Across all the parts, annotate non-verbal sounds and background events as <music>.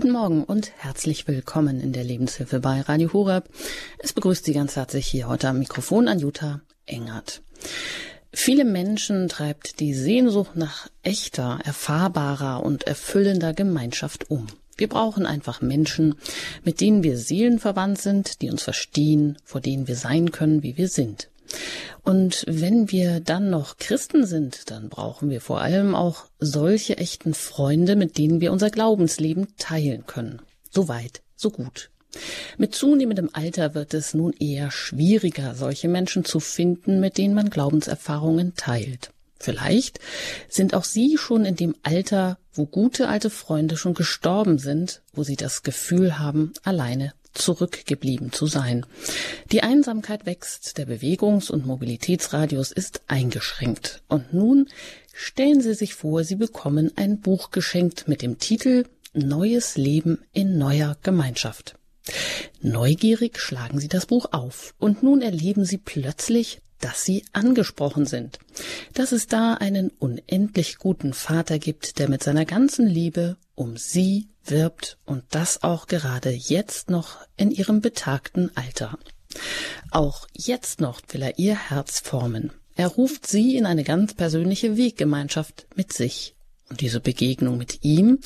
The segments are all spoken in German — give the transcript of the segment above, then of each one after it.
Guten Morgen und herzlich willkommen in der Lebenshilfe bei Radio Horeb. Es begrüßt Sie ganz herzlich hier heute am Mikrofon an Jutta Engert. Viele Menschen treibt die Sehnsucht nach echter, erfahrbarer und erfüllender Gemeinschaft um. Wir brauchen einfach Menschen, mit denen wir seelenverwandt sind, die uns verstehen, vor denen wir sein können, wie wir sind. Und wenn wir dann noch Christen sind, dann brauchen wir vor allem auch solche echten Freunde, mit denen wir unser Glaubensleben teilen können. So weit, so gut. Mit zunehmendem Alter wird es nun eher schwieriger, solche Menschen zu finden, mit denen man Glaubenserfahrungen teilt. Vielleicht sind auch Sie schon in dem Alter, wo gute alte Freunde schon gestorben sind, wo Sie das Gefühl haben, alleine zurückgeblieben zu sein. Die Einsamkeit wächst, der Bewegungs- und Mobilitätsradius ist eingeschränkt. Und nun stellen Sie sich vor, Sie bekommen ein Buch geschenkt mit dem Titel Neues Leben in neuer Gemeinschaft. Neugierig schlagen Sie das Buch auf und nun erleben Sie plötzlich, dass Sie angesprochen sind, dass es da einen unendlich guten Vater gibt, der mit seiner ganzen Liebe um Sie wirbt und das auch gerade jetzt noch in Ihrem betagten Alter. Auch jetzt noch will er Ihr Herz formen. Er ruft Sie in eine ganz persönliche Weggemeinschaft mit sich. Und diese Begegnung mit ihm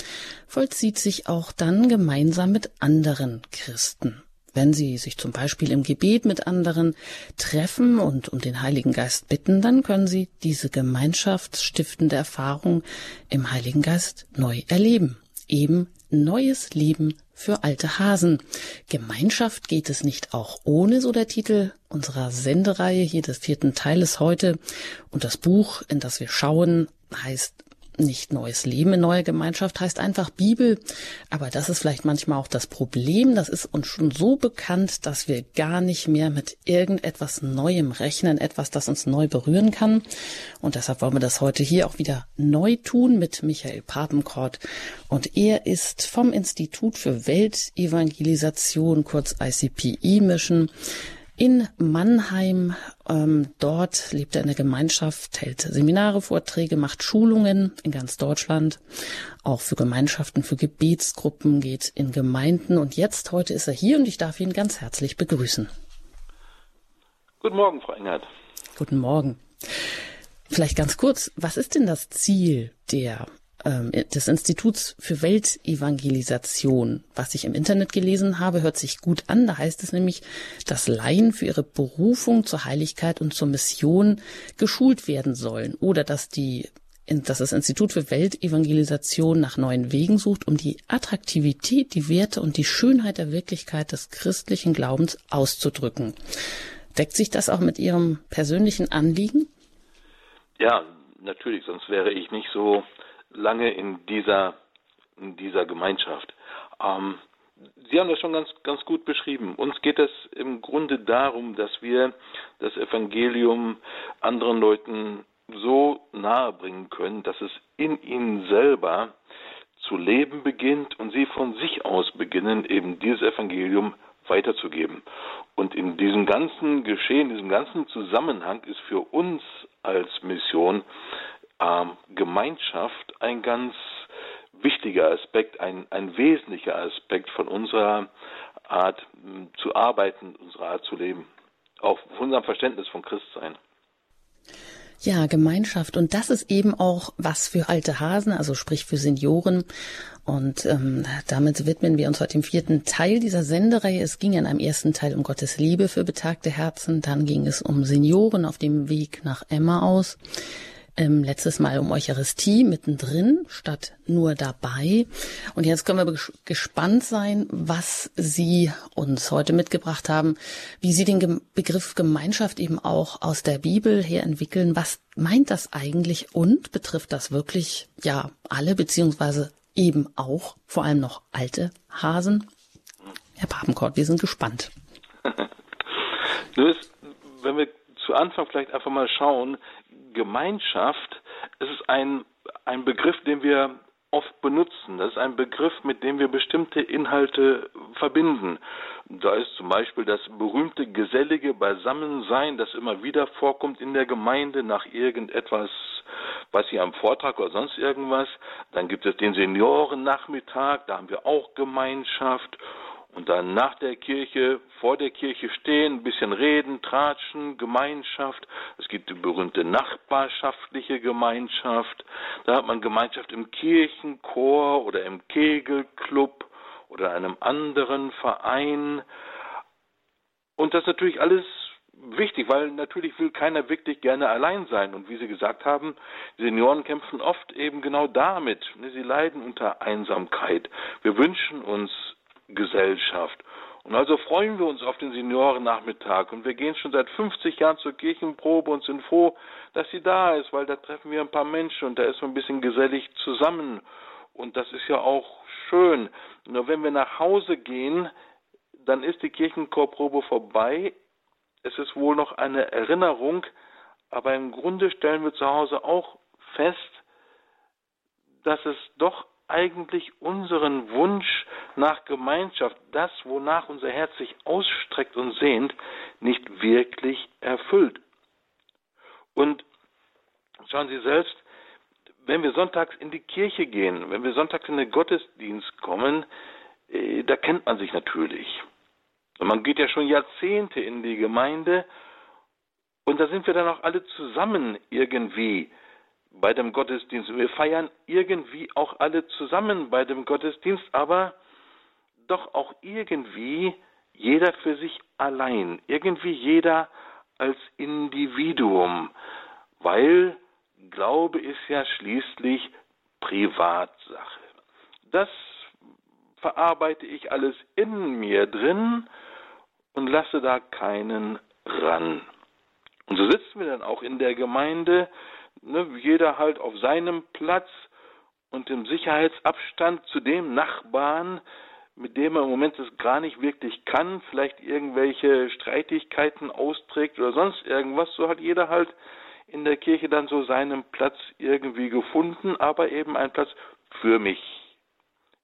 vollzieht sich auch dann gemeinsam mit anderen Christen. Wenn Sie sich zum Beispiel im Gebet mit anderen treffen und um den Heiligen Geist bitten, dann können Sie diese gemeinschaftsstiftende Erfahrung im Heiligen Geist neu erleben. Eben neues Leben für alte Hasen. Gemeinschaft geht es nicht auch ohne, so der Titel unserer Sendereihe hier des vierten Teiles heute. Und das Buch, in das wir schauen, heißt nicht neues Leben in neuer Gemeinschaft heißt einfach Bibel. Aber das ist vielleicht manchmal auch das Problem. Das ist uns schon so bekannt, dass wir gar nicht mehr mit irgendetwas Neuem rechnen, etwas, das uns neu berühren kann. Und deshalb wollen wir das heute hier auch wieder neu tun mit Michael Papenkort. Und er ist vom Institut für Weltevangelisation, kurz ICPE Mission, in Mannheim. Ähm, dort lebt er in der Gemeinschaft, hält Seminare, Vorträge, macht Schulungen in ganz Deutschland, auch für Gemeinschaften, für Gebetsgruppen, geht in Gemeinden. Und jetzt, heute ist er hier und ich darf ihn ganz herzlich begrüßen. Guten Morgen, Frau Engert. Guten Morgen. Vielleicht ganz kurz, was ist denn das Ziel der des Instituts für Weltevangelisation, was ich im Internet gelesen habe, hört sich gut an. Da heißt es nämlich, dass Laien für ihre Berufung zur Heiligkeit und zur Mission geschult werden sollen oder dass die dass das Institut für Weltevangelisation nach neuen Wegen sucht, um die Attraktivität, die Werte und die Schönheit der Wirklichkeit des christlichen Glaubens auszudrücken. Deckt sich das auch mit Ihrem persönlichen Anliegen? Ja, natürlich, sonst wäre ich nicht so lange in dieser, in dieser Gemeinschaft. Ähm, Sie haben das schon ganz, ganz gut beschrieben. Uns geht es im Grunde darum, dass wir das Evangelium anderen Leuten so nahe bringen können, dass es in ihnen selber zu leben beginnt und sie von sich aus beginnen, eben dieses Evangelium weiterzugeben. Und in diesem ganzen Geschehen, in diesem ganzen Zusammenhang ist für uns als Mission ähm, Gemeinschaft ein ganz wichtiger Aspekt, ein, ein wesentlicher Aspekt von unserer Art zu arbeiten, unserer Art zu leben, auch von unserem Verständnis von Christsein. Ja, Gemeinschaft. Und das ist eben auch was für alte Hasen, also sprich für Senioren. Und ähm, damit widmen wir uns heute dem vierten Teil dieser Sendereihe. Es ging in einem ersten Teil um Gottes Liebe für betagte Herzen. Dann ging es um Senioren auf dem Weg nach Emma aus ähm, letztes Mal um Eucharistie mittendrin statt nur dabei. Und jetzt können wir gespannt sein, was Sie uns heute mitgebracht haben, wie Sie den Ge Begriff Gemeinschaft eben auch aus der Bibel her entwickeln. Was meint das eigentlich und betrifft das wirklich ja alle beziehungsweise eben auch vor allem noch alte Hasen? Herr Papenkort, wir sind gespannt. <laughs> wenn wir zu Anfang vielleicht einfach mal schauen, Gemeinschaft, es ist ein, ein Begriff, den wir oft benutzen. Das ist ein Begriff, mit dem wir bestimmte Inhalte verbinden. Da ist zum Beispiel das berühmte gesellige Beisammensein, das immer wieder vorkommt in der Gemeinde nach irgendetwas was hier am Vortrag oder sonst irgendwas. Dann gibt es den Seniorennachmittag, da haben wir auch Gemeinschaft. Und dann nach der Kirche, vor der Kirche stehen, ein bisschen reden, tratschen, Gemeinschaft. Es gibt die berühmte nachbarschaftliche Gemeinschaft. Da hat man Gemeinschaft im Kirchenchor oder im Kegelclub oder einem anderen Verein. Und das ist natürlich alles wichtig, weil natürlich will keiner wirklich gerne allein sein. Und wie Sie gesagt haben, Senioren kämpfen oft eben genau damit. Sie leiden unter Einsamkeit. Wir wünschen uns Gesellschaft. Und also freuen wir uns auf den Seniorennachmittag und wir gehen schon seit 50 Jahren zur Kirchenprobe und sind froh, dass sie da ist, weil da treffen wir ein paar Menschen und da ist man ein bisschen gesellig zusammen und das ist ja auch schön. Nur wenn wir nach Hause gehen, dann ist die Kirchenchorprobe vorbei. Es ist wohl noch eine Erinnerung, aber im Grunde stellen wir zu Hause auch fest, dass es doch eigentlich unseren Wunsch nach Gemeinschaft, das, wonach unser Herz sich ausstreckt und sehnt, nicht wirklich erfüllt. Und schauen Sie selbst, wenn wir sonntags in die Kirche gehen, wenn wir sonntags in den Gottesdienst kommen, äh, da kennt man sich natürlich. Und man geht ja schon Jahrzehnte in die Gemeinde und da sind wir dann auch alle zusammen irgendwie bei dem Gottesdienst. Wir feiern irgendwie auch alle zusammen bei dem Gottesdienst, aber doch auch irgendwie jeder für sich allein, irgendwie jeder als Individuum, weil Glaube ist ja schließlich Privatsache. Das verarbeite ich alles in mir drin und lasse da keinen ran. Und so sitzen wir dann auch in der Gemeinde ne, jeder halt auf seinem Platz und im Sicherheitsabstand zu dem Nachbarn, mit dem er im Moment es gar nicht wirklich kann, vielleicht irgendwelche Streitigkeiten austrägt oder sonst irgendwas, so hat jeder halt in der Kirche dann so seinen Platz irgendwie gefunden, aber eben ein Platz für mich.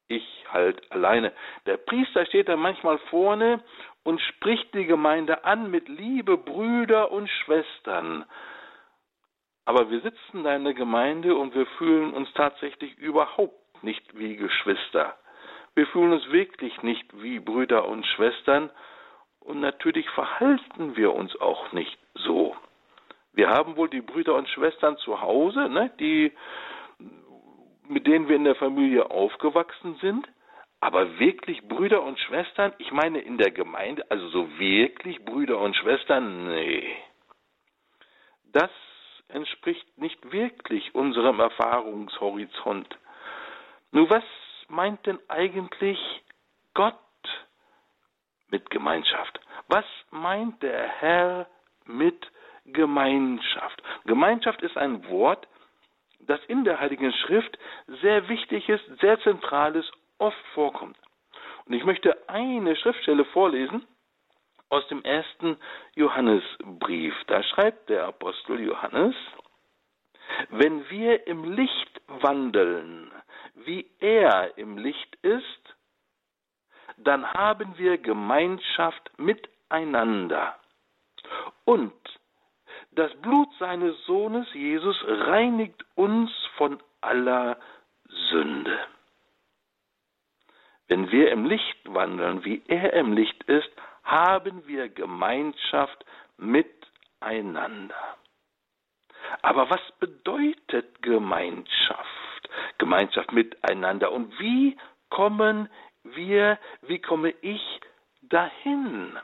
Ich halt alleine. Der Priester steht dann manchmal vorne und spricht die Gemeinde an mit Liebe, Brüder und Schwestern. Aber wir sitzen da in der Gemeinde und wir fühlen uns tatsächlich überhaupt nicht wie Geschwister. Wir fühlen uns wirklich nicht wie Brüder und Schwestern und natürlich verhalten wir uns auch nicht so. Wir haben wohl die Brüder und Schwestern zu Hause, ne, die, mit denen wir in der Familie aufgewachsen sind, aber wirklich Brüder und Schwestern, ich meine in der Gemeinde, also so wirklich Brüder und Schwestern, nee. Das entspricht nicht wirklich unserem Erfahrungshorizont. Nun, was meint denn eigentlich Gott mit Gemeinschaft? Was meint der Herr mit Gemeinschaft? Gemeinschaft ist ein Wort, das in der Heiligen Schrift sehr wichtig ist, sehr zentral ist, oft vorkommt. Und ich möchte eine Schriftstelle vorlesen, aus dem ersten Johannesbrief. Da schreibt der Apostel Johannes, wenn wir im Licht wandeln, wie er im Licht ist, dann haben wir Gemeinschaft miteinander. Und das Blut seines Sohnes Jesus reinigt uns von aller Sünde. Wenn wir im Licht wandeln, wie er im Licht ist, haben wir Gemeinschaft miteinander. Aber was bedeutet Gemeinschaft? Gemeinschaft miteinander. Und wie kommen wir, wie komme ich dahin?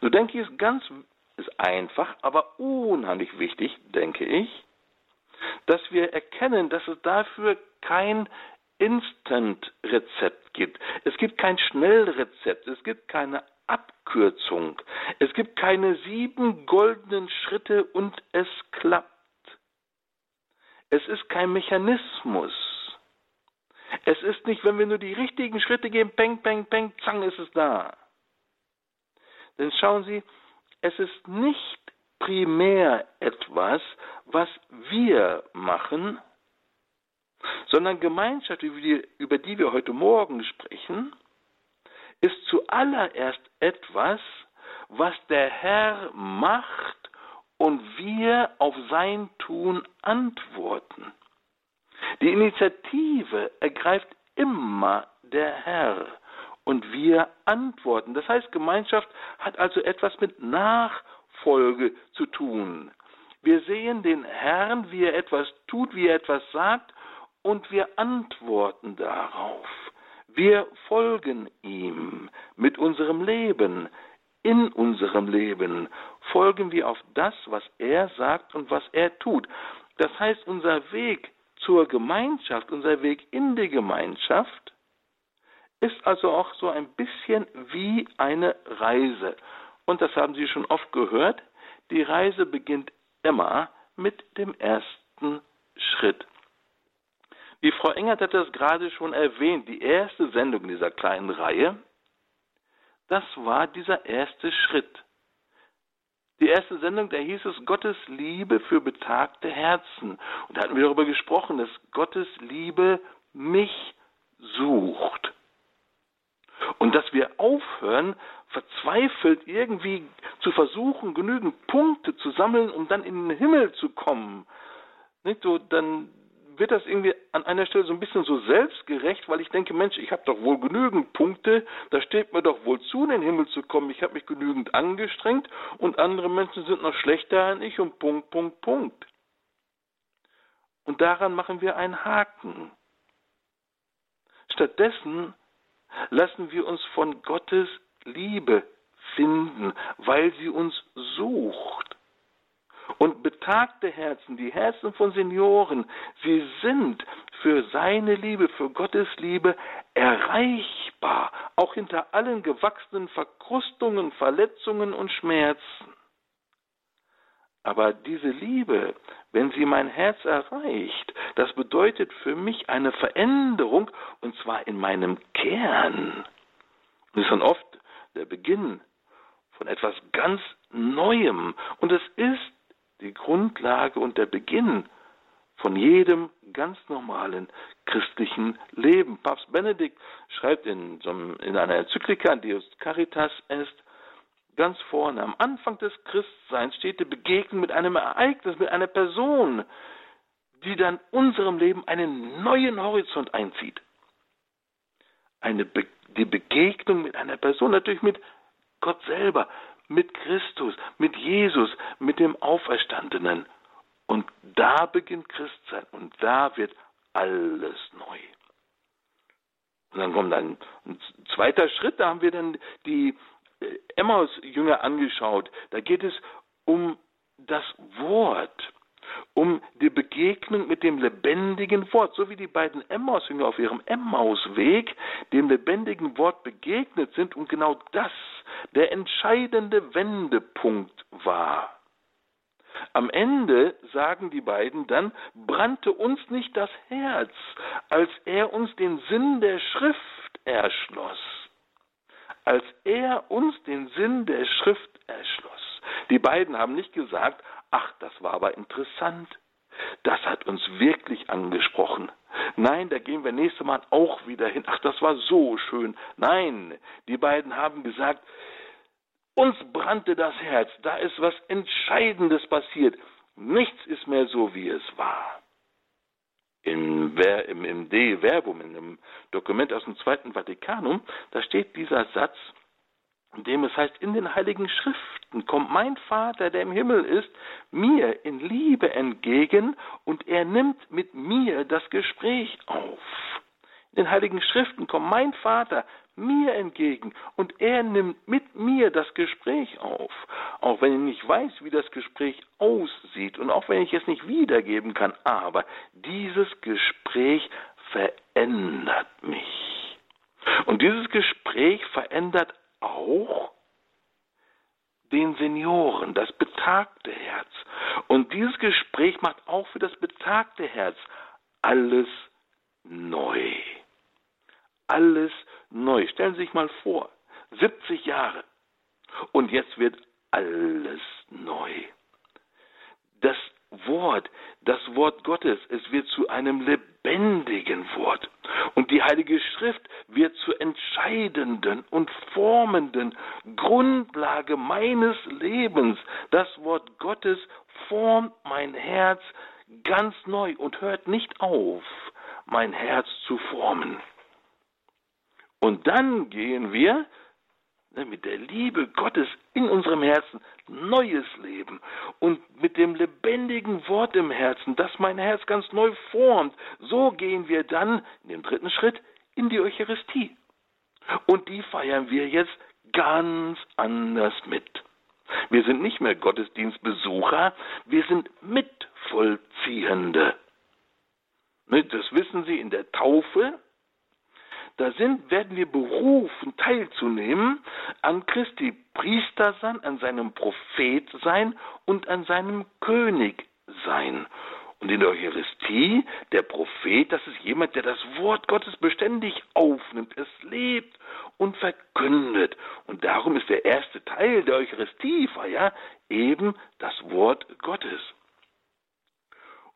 Nun denke ich, es ganz ist einfach, aber unheimlich wichtig, denke ich, dass wir erkennen, dass es dafür kein Instant-Rezept gibt. Es gibt kein Schnellrezept, es gibt keine Abkürzung. Es gibt keine sieben goldenen Schritte und es klappt. Es ist kein Mechanismus. Es ist nicht, wenn wir nur die richtigen Schritte gehen, peng, peng, peng, zang, ist es da. Denn schauen Sie, es ist nicht primär etwas, was wir machen, sondern Gemeinschaft, über die, wir heute Morgen sprechen, ist zuallererst etwas, was der Herr macht und wir auf sein Tun antworten. Die Initiative ergreift immer der Herr und wir antworten. Das heißt, Gemeinschaft hat also etwas mit Nachfolge zu tun. Wir sehen den Herrn, wie er etwas tut, wie er etwas sagt, und wir antworten darauf. Wir folgen ihm mit unserem Leben. In unserem Leben folgen wir auf das, was er sagt und was er tut. Das heißt, unser Weg zur Gemeinschaft, unser Weg in die Gemeinschaft ist also auch so ein bisschen wie eine Reise. Und das haben Sie schon oft gehört. Die Reise beginnt immer mit dem ersten Schritt. Die Frau Engert hat das gerade schon erwähnt. Die erste Sendung dieser kleinen Reihe, das war dieser erste Schritt. Die erste Sendung, da hieß es Gottes Liebe für betagte Herzen. Und da hatten wir darüber gesprochen, dass Gottes Liebe mich sucht. Und dass wir aufhören, verzweifelt irgendwie zu versuchen, genügend Punkte zu sammeln, um dann in den Himmel zu kommen. Nicht so, dann wird das irgendwie an einer Stelle so ein bisschen so selbstgerecht, weil ich denke, Mensch, ich habe doch wohl genügend Punkte, da steht mir doch wohl zu, in den Himmel zu kommen. Ich habe mich genügend angestrengt und andere Menschen sind noch schlechter als ich und Punkt, Punkt, Punkt. Und daran machen wir einen Haken. Stattdessen lassen wir uns von Gottes Liebe finden, weil sie uns sucht. Und betagte Herzen, die Herzen von Senioren, sie sind für seine Liebe, für Gottes Liebe erreichbar, auch hinter allen gewachsenen Verkrustungen, Verletzungen und Schmerzen. Aber diese Liebe, wenn sie mein Herz erreicht, das bedeutet für mich eine Veränderung, und zwar in meinem Kern. Das ist dann oft der Beginn von etwas ganz Neuem. Und es ist die Grundlage und der Beginn von jedem ganz normalen christlichen Leben. Papst Benedikt schreibt in, in einer Enzyklika, Deus Caritas est, ganz vorne. Am Anfang des Christseins steht die Begegnung mit einem Ereignis, mit einer Person, die dann unserem Leben einen neuen Horizont einzieht. Eine Be die Begegnung mit einer Person, natürlich mit Gott selber, mit Christus, mit Jesus, mit dem Auferstandenen. Und da beginnt Christsein und da wird alles neu. Und dann kommt ein, ein zweiter Schritt, da haben wir dann die Emmaus-Jünger angeschaut. Da geht es um das Wort, um die Begegnung mit dem lebendigen Wort, so wie die beiden Emmaus-Jünger auf ihrem Emmaus-Weg dem lebendigen Wort begegnet sind und genau das der entscheidende Wendepunkt war. Am Ende sagen die beiden dann, brannte uns nicht das Herz, als er uns den Sinn der Schrift erschloss als er uns den Sinn der Schrift erschloss. Die beiden haben nicht gesagt, ach, das war aber interessant, das hat uns wirklich angesprochen. Nein, da gehen wir nächstes Mal auch wieder hin. Ach, das war so schön. Nein, die beiden haben gesagt, uns brannte das Herz, da ist was Entscheidendes passiert. Nichts ist mehr so, wie es war im, im, im De Verbum, in einem Dokument aus dem Zweiten Vatikanum, da steht dieser Satz, in dem es heißt, in den heiligen Schriften kommt mein Vater, der im Himmel ist, mir in Liebe entgegen und er nimmt mit mir das Gespräch auf. In den heiligen Schriften kommt mein Vater, mir entgegen und er nimmt mit mir das Gespräch auf. Auch wenn ich nicht weiß, wie das Gespräch aussieht und auch wenn ich es nicht wiedergeben kann, aber dieses Gespräch verändert mich. Und dieses Gespräch verändert auch den Senioren, das betagte Herz. Und dieses Gespräch macht auch für das betagte Herz alles neu. Alles neu. Stellen Sie sich mal vor, 70 Jahre und jetzt wird alles neu. Das Wort, das Wort Gottes, es wird zu einem lebendigen lebendigen Wort. Und die Heilige Schrift wird zur entscheidenden und formenden Grundlage meines Lebens. Das Wort Gottes formt mein Herz ganz neu und hört nicht auf, mein Herz zu formen. Und dann gehen wir mit der Liebe Gottes in unserem Herzen neues Leben und mit dem lebendigen Wort im Herzen, das mein Herz ganz neu formt. So gehen wir dann in dem dritten Schritt in die Eucharistie. Und die feiern wir jetzt ganz anders mit. Wir sind nicht mehr Gottesdienstbesucher, wir sind Mitvollziehende. Ne, das wissen Sie in der Taufe. Da sind, werden wir berufen, teilzunehmen an Christi Priestersein, an seinem Prophet sein und an seinem König sein. Und in der Eucharistie, der Prophet, das ist jemand, der das Wort Gottes beständig aufnimmt, es lebt und verkündet. Und darum ist der erste Teil der Eucharistiefeier eben das Wort Gottes.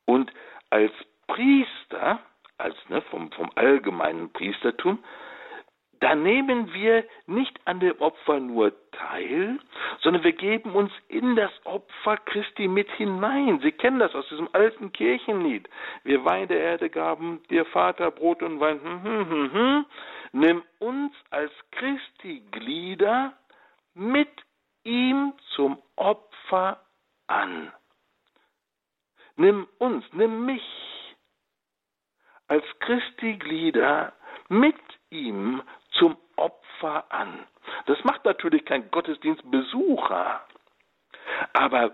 Und als Priester, als ne, vom, vom allgemeinen Priestertum, da nehmen wir nicht an dem Opfer nur teil, sondern wir geben uns in das Opfer Christi mit hinein. Sie kennen das aus diesem alten Kirchenlied. Wir Wein der Erde gaben dir Vater Brot und Wein. Hm, hm, hm, hm. Nimm uns als Christi Glieder mit ihm zum Opfer an. Nimm uns, nimm mich als Christi Glieder mit ihm zum Opfer an. Das macht natürlich kein Gottesdienstbesucher, aber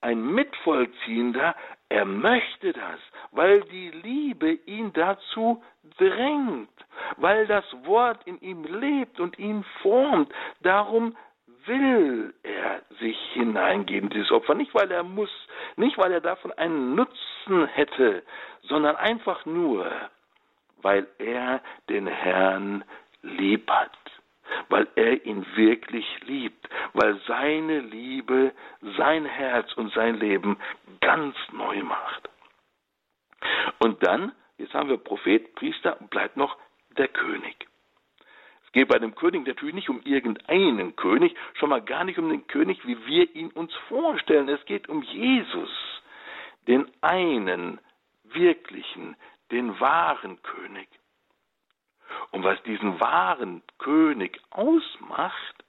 ein Mitvollziehender, er möchte das, weil die Liebe ihn dazu drängt, weil das Wort in ihm lebt und ihn formt. Darum will er sich hineingeben, dieses Opfer. Nicht, weil er muss, nicht, weil er davon einen Nutzen hätte, sondern einfach nur, weil er den Herrn lieb hat, weil er ihn wirklich liebt, weil seine Liebe sein Herz und sein Leben ganz neu macht. Und dann, jetzt haben wir Prophet, Priester, bleibt noch der König. Geht bei dem König natürlich nicht um irgendeinen König, schon mal gar nicht um den König, wie wir ihn uns vorstellen. Es geht um Jesus, den einen, wirklichen, den wahren König. Und was diesen wahren König ausmacht,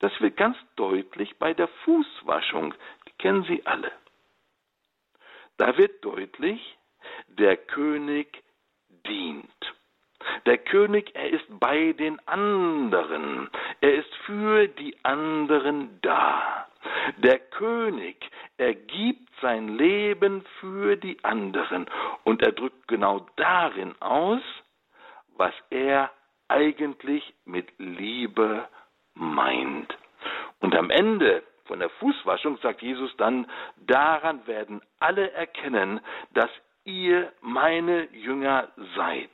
das wird ganz deutlich bei der Fußwaschung, die kennen Sie alle. Da wird deutlich, der König dient. Der König, er ist bei den anderen. Er ist für die anderen da. Der König, er gibt sein Leben für die anderen und er drückt genau darin aus, was er eigentlich mit Liebe meint. Und am Ende von der Fußwaschung sagt Jesus dann, daran werden alle erkennen, dass ihr meine Jünger seid,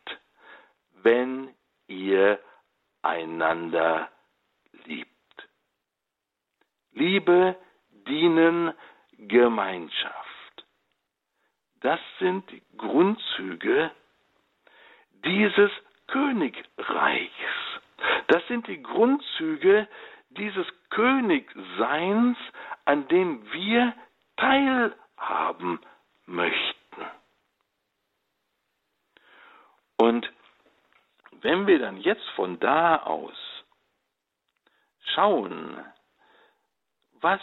wenn ihr einander liebt. Liebe, Dienen, Gemeinschaft. Das sind die Grundzüge dieses Königreichs. Das sind die Grundzüge dieses Königseins, an dem wir teilhaben möchten. Und wenn wir dann jetzt von da aus schauen, was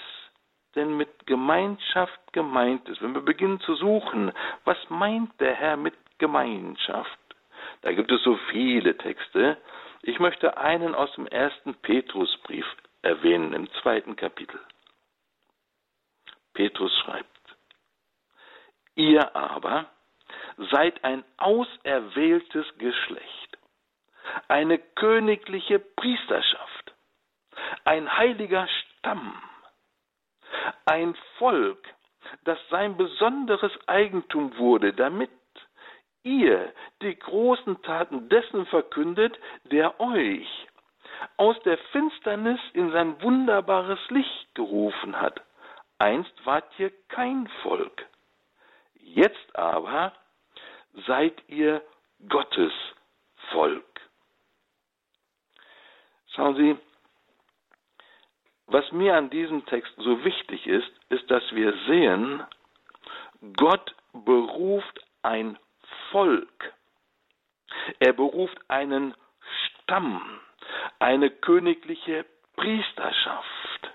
denn mit Gemeinschaft gemeint ist, wenn wir beginnen zu suchen, was meint der Herr mit Gemeinschaft? Da gibt es so viele Texte. Ich möchte einen aus dem ersten Petrusbrief erwähnen, im zweiten Kapitel. Petrus schreibt, Ihr aber seid ein auserwähltes Geschlecht, eine königliche Priesterschaft, ein heiliger Stamm, ein Volk, das sein besonderes Eigentum wurde, damit ihr die großen Taten dessen verkündet, der euch aus der Finsternis in sein wunderbares Licht gerufen hat. Einst wart ihr kein Volk, jetzt aber seid ihr Gottes Volk. Schauen Sie, was mir an diesem Text so wichtig ist, ist, dass wir sehen, Gott beruft ein Volk. Er beruft einen Stamm, eine königliche Priesterschaft.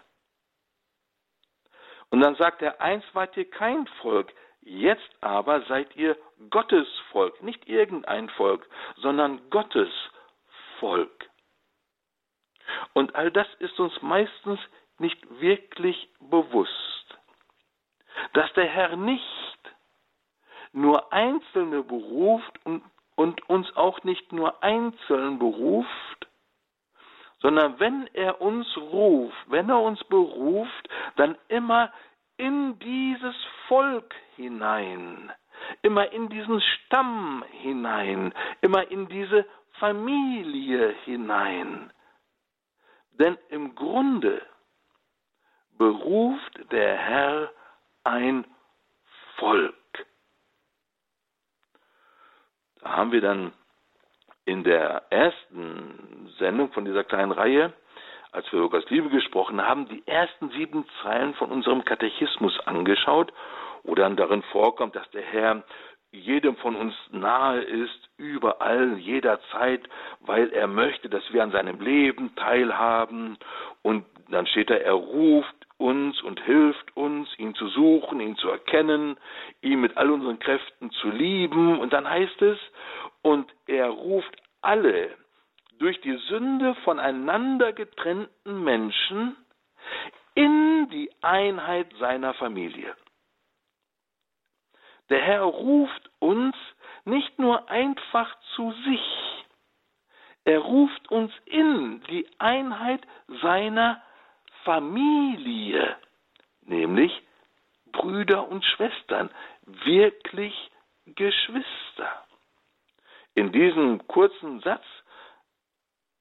Und dann sagt er, einst wart ihr kein Volk, jetzt aber seid ihr Gottes Volk, nicht irgendein Volk, sondern Gottes Volk. Und all das ist uns meistens nicht wirklich bewusst, dass der Herr nicht nur Einzelne beruft und, und uns auch nicht nur einzeln beruft, sondern wenn er uns ruft, wenn er uns beruft, dann immer in dieses Volk hinein, immer in diesen Stamm hinein, immer in diese Familie hinein. Denn im Grunde beruft der Herr ein Volk. Da haben wir dann in der ersten Sendung von dieser kleinen Reihe, als wir über Liebe gesprochen haben, die ersten sieben Zeilen von unserem Katechismus angeschaut, wo dann darin vorkommt, dass der Herr jedem von uns nahe ist, überall, jederzeit, weil er möchte, dass wir an seinem Leben teilhaben. Und dann steht da, er ruft uns und hilft uns, ihn zu suchen, ihn zu erkennen, ihn mit all unseren Kräften zu lieben. Und dann heißt es, und er ruft alle durch die Sünde voneinander getrennten Menschen in die Einheit seiner Familie. Der Herr ruft uns nicht nur einfach zu sich, er ruft uns in die Einheit seiner Familie, nämlich Brüder und Schwestern, wirklich Geschwister. In diesem kurzen Satz,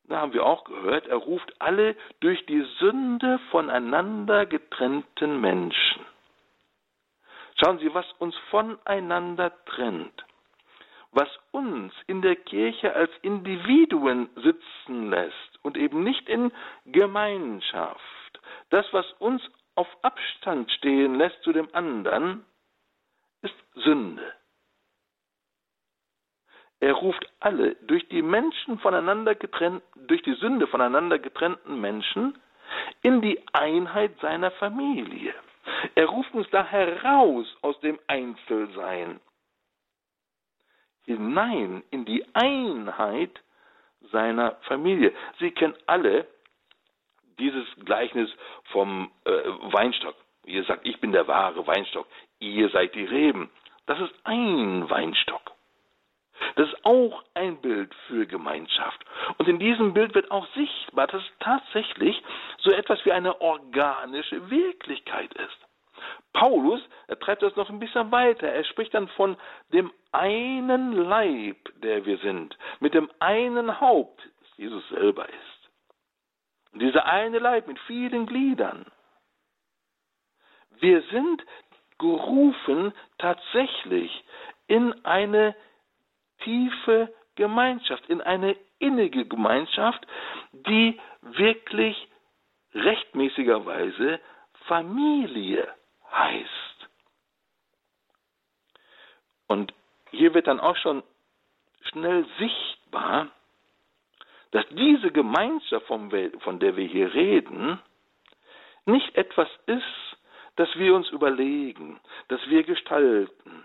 da haben wir auch gehört, er ruft alle durch die Sünde voneinander getrennten Menschen. Schauen Sie, was uns voneinander trennt, was uns in der Kirche als Individuen sitzen lässt und eben nicht in Gemeinschaft, das, was uns auf Abstand stehen lässt zu dem anderen, ist Sünde. Er ruft alle durch die Menschen voneinander getrennt, durch die Sünde voneinander getrennten Menschen in die Einheit seiner Familie. Er ruft uns da heraus aus dem Einzelsein, hinein in die Einheit seiner Familie. Sie kennen alle dieses Gleichnis vom äh, Weinstock. Ihr sagt, ich bin der wahre Weinstock, ihr seid die Reben. Das ist ein Weinstock. Das ist auch ein Bild für Gemeinschaft. Und in diesem Bild wird auch sichtbar, dass es tatsächlich so etwas wie eine organische Wirklichkeit ist. Paulus, er treibt das noch ein bisschen weiter. Er spricht dann von dem einen Leib, der wir sind, mit dem einen Haupt, das Jesus selber ist. Und dieser eine Leib mit vielen Gliedern. Wir sind gerufen tatsächlich in eine tiefe Gemeinschaft, in eine innige Gemeinschaft, die wirklich rechtmäßigerweise Familie heißt. Und hier wird dann auch schon schnell sichtbar, dass diese Gemeinschaft, von der wir hier reden, nicht etwas ist, das wir uns überlegen, das wir gestalten,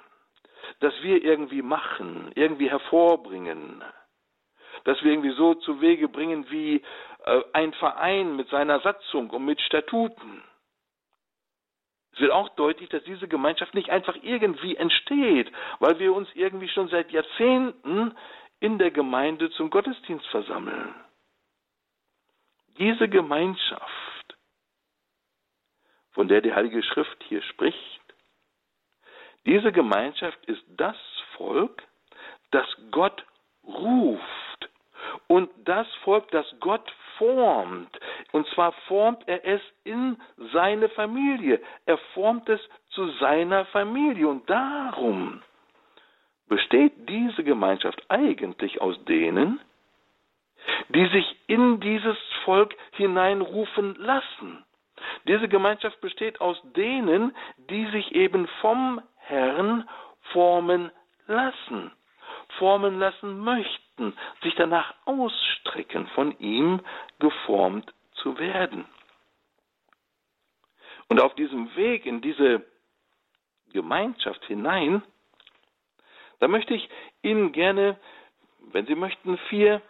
das wir irgendwie machen, irgendwie hervorbringen, dass wir irgendwie so zu Wege bringen wie äh, ein Verein mit seiner Satzung und mit Statuten. Es wird auch deutlich, dass diese Gemeinschaft nicht einfach irgendwie entsteht, weil wir uns irgendwie schon seit Jahrzehnten in der Gemeinde zum Gottesdienst versammeln. Diese Gemeinschaft, von der die Heilige Schrift hier spricht, diese Gemeinschaft ist das Volk, das Gott ruft und das Volk, das Gott formt. Und zwar formt er es in seine Familie. Er formt es zu seiner Familie. Und darum besteht diese Gemeinschaft eigentlich aus denen, die sich in dieses Volk hineinrufen lassen. Diese Gemeinschaft besteht aus denen, die sich eben vom Herrn formen lassen, formen lassen möchten, sich danach ausstrecken, von ihm geformt zu werden. Und auf diesem Weg in diese Gemeinschaft hinein, da möchte ich Ihnen gerne, wenn Sie möchten, vier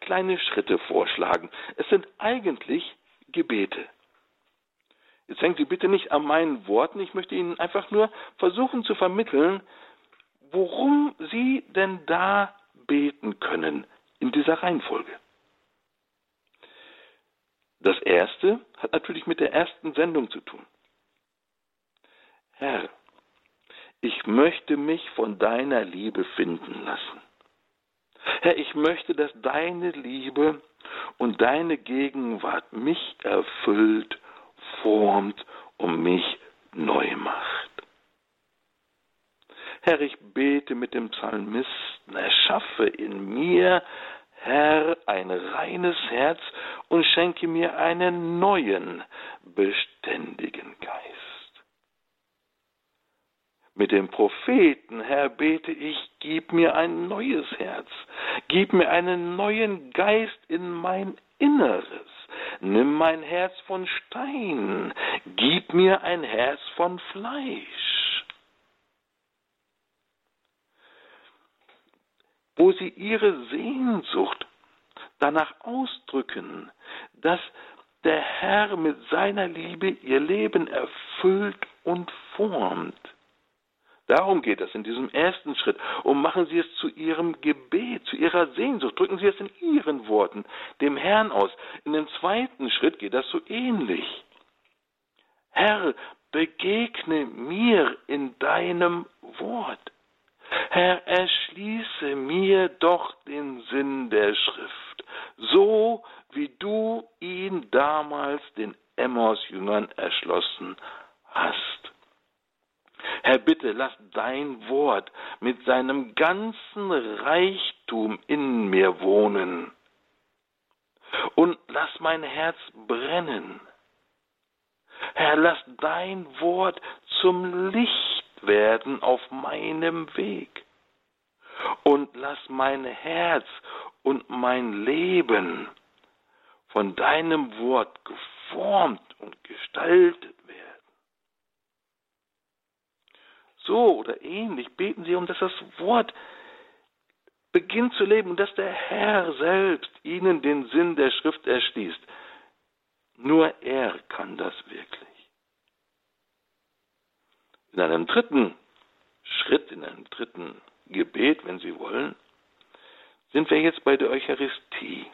kleine Schritte vorschlagen. Es sind eigentlich Gebete. Jetzt hängt Sie bitte nicht an meinen Worten. Ich möchte Ihnen einfach nur versuchen zu vermitteln, worum Sie denn da beten können in dieser Reihenfolge. Das erste hat natürlich mit der ersten Sendung zu tun. Herr, ich möchte mich von deiner Liebe finden lassen. Herr, ich möchte, dass deine Liebe und deine Gegenwart mich erfüllt, formt und mich neu macht. Herr, ich bete mit dem Psalmisten, erschaffe in mir, Herr, ein reines Herz und schenke mir einen neuen, beständigen Geist. Mit dem Propheten, Herr, bete ich, gib mir ein neues Herz, gib mir einen neuen Geist in mein Inneres. Nimm mein Herz von Stein, gib mir ein Herz von Fleisch. Wo sie ihre Sehnsucht danach ausdrücken, dass der Herr mit seiner Liebe ihr Leben erfüllt und formt, Darum geht es in diesem ersten Schritt. Und machen Sie es zu Ihrem Gebet, zu Ihrer Sehnsucht. Drücken Sie es in Ihren Worten dem Herrn aus. In dem zweiten Schritt geht das so ähnlich. Herr, begegne mir in deinem Wort. Herr, erschließe mir doch den Sinn der Schrift, so wie du ihn damals den Emmaus-Jüngern erschlossen hast. Herr, bitte lass dein Wort mit seinem ganzen Reichtum in mir wohnen. Und lass mein Herz brennen. Herr, lass dein Wort zum Licht werden auf meinem Weg. Und lass mein Herz und mein Leben von deinem Wort geformt und gestaltet so oder ähnlich beten sie um, dass das Wort beginnt zu leben und dass der Herr selbst ihnen den Sinn der Schrift erschließt. Nur er kann das wirklich. In einem dritten Schritt, in einem dritten Gebet, wenn Sie wollen, sind wir jetzt bei der Eucharistie.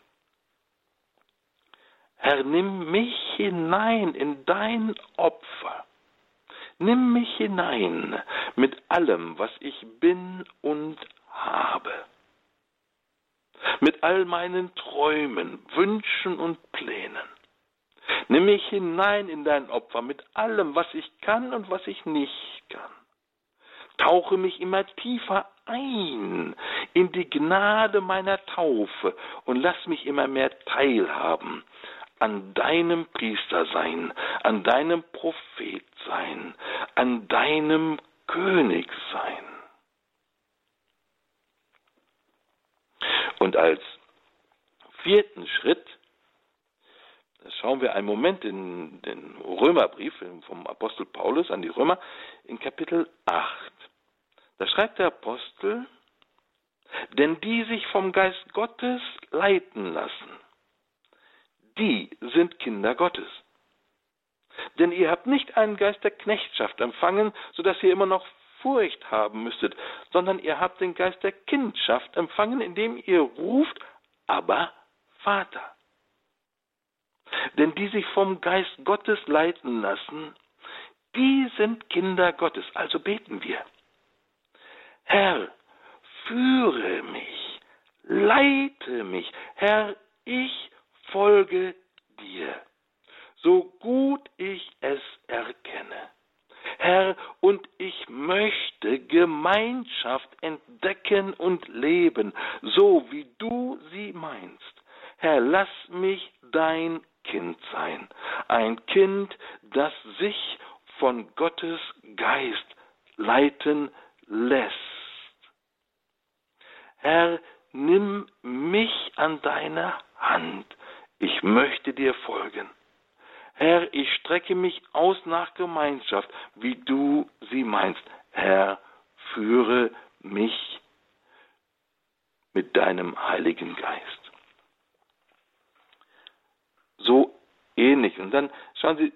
Herr, nimm mich hinein in dein Opfer Nimm mich hinein mit allem, was ich bin und habe. Mit all meinen Träumen, Wünschen und Plänen. Nimm mich hinein in dein Opfer mit allem, was ich kann und was ich nicht kann. Tauche mich immer tiefer ein in die Gnade meiner Taufe und lass mich immer mehr teilhaben an deinem Priester sein, an deinem Prophet sein, an deinem König sein. Und als vierten Schritt, das schauen wir einen Moment in den Römerbrief vom Apostel Paulus an die Römer in Kapitel 8. Da schreibt der Apostel, denn die sich vom Geist Gottes leiten lassen, die sind Kinder Gottes. Denn ihr habt nicht einen Geist der Knechtschaft empfangen, so dass ihr immer noch Furcht haben müsstet, sondern ihr habt den Geist der Kindschaft empfangen, indem ihr ruft, aber Vater. Denn die sich vom Geist Gottes leiten lassen, die sind Kinder Gottes. Also beten wir. Herr, führe mich, leite mich. Herr, ich folge dir, so gut ich es erkenne. Herr, und ich möchte Gemeinschaft entdecken und leben, so wie du sie meinst. Herr, lass mich dein Kind sein, ein Kind, das sich von Gottes Geist leiten lässt. Herr, nimm mich an deine Hand, ich möchte dir folgen. Herr, ich strecke mich aus nach Gemeinschaft, wie du sie meinst. Herr, führe mich mit deinem Heiligen Geist. So ähnlich. Und dann schauen Sie,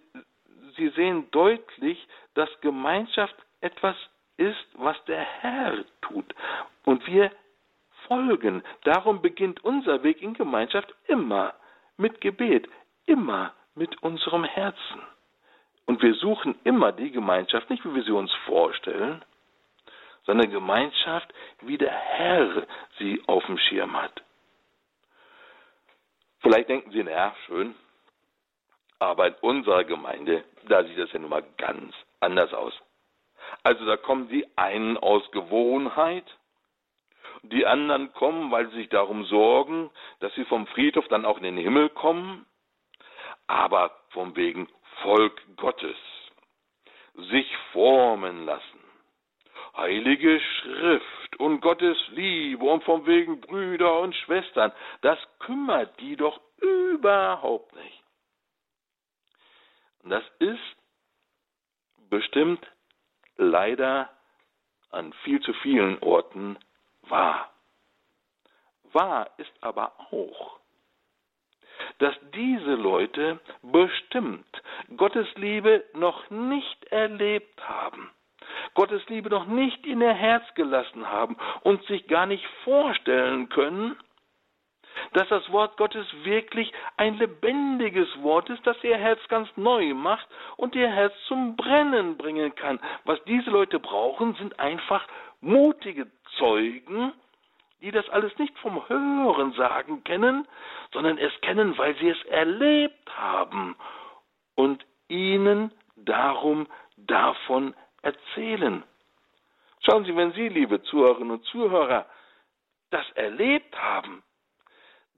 Sie sehen deutlich, dass Gemeinschaft etwas ist, was der Herr tut. Und wir folgen. Darum beginnt unser Weg in Gemeinschaft immer mit Gebet, immer mit unserem Herzen. Und wir suchen immer die Gemeinschaft, nicht wie wir sie uns vorstellen, sondern Gemeinschaft, wie der Herr sie auf dem Schirm hat. Vielleicht denken Sie, naja, schön, aber in unserer Gemeinde, da sieht das ja nun mal ganz anders aus. Also da kommen die einen aus Gewohnheit, die anderen kommen, weil sie sich darum sorgen, dass sie vom Friedhof dann auch in den Himmel kommen, aber vom wegen Volk Gottes sich formen lassen. Heilige Schrift und Gottes Liebe und vom wegen Brüder und Schwestern, das kümmert die doch überhaupt nicht. Und das ist bestimmt leider an viel zu vielen Orten wahr. Wahr ist aber auch, dass diese Leute bestimmt Gottes Liebe noch nicht erlebt haben, Gottes Liebe noch nicht in ihr Herz gelassen haben und sich gar nicht vorstellen können, dass das Wort Gottes wirklich ein lebendiges Wort ist, das ihr Herz ganz neu macht und ihr Herz zum Brennen bringen kann. Was diese Leute brauchen, sind einfach mutige Zeugen, die das alles nicht vom Hören sagen kennen, sondern es kennen, weil sie es erlebt haben und ihnen darum davon erzählen. Schauen Sie, wenn Sie, liebe Zuhörerinnen und Zuhörer, das erlebt haben,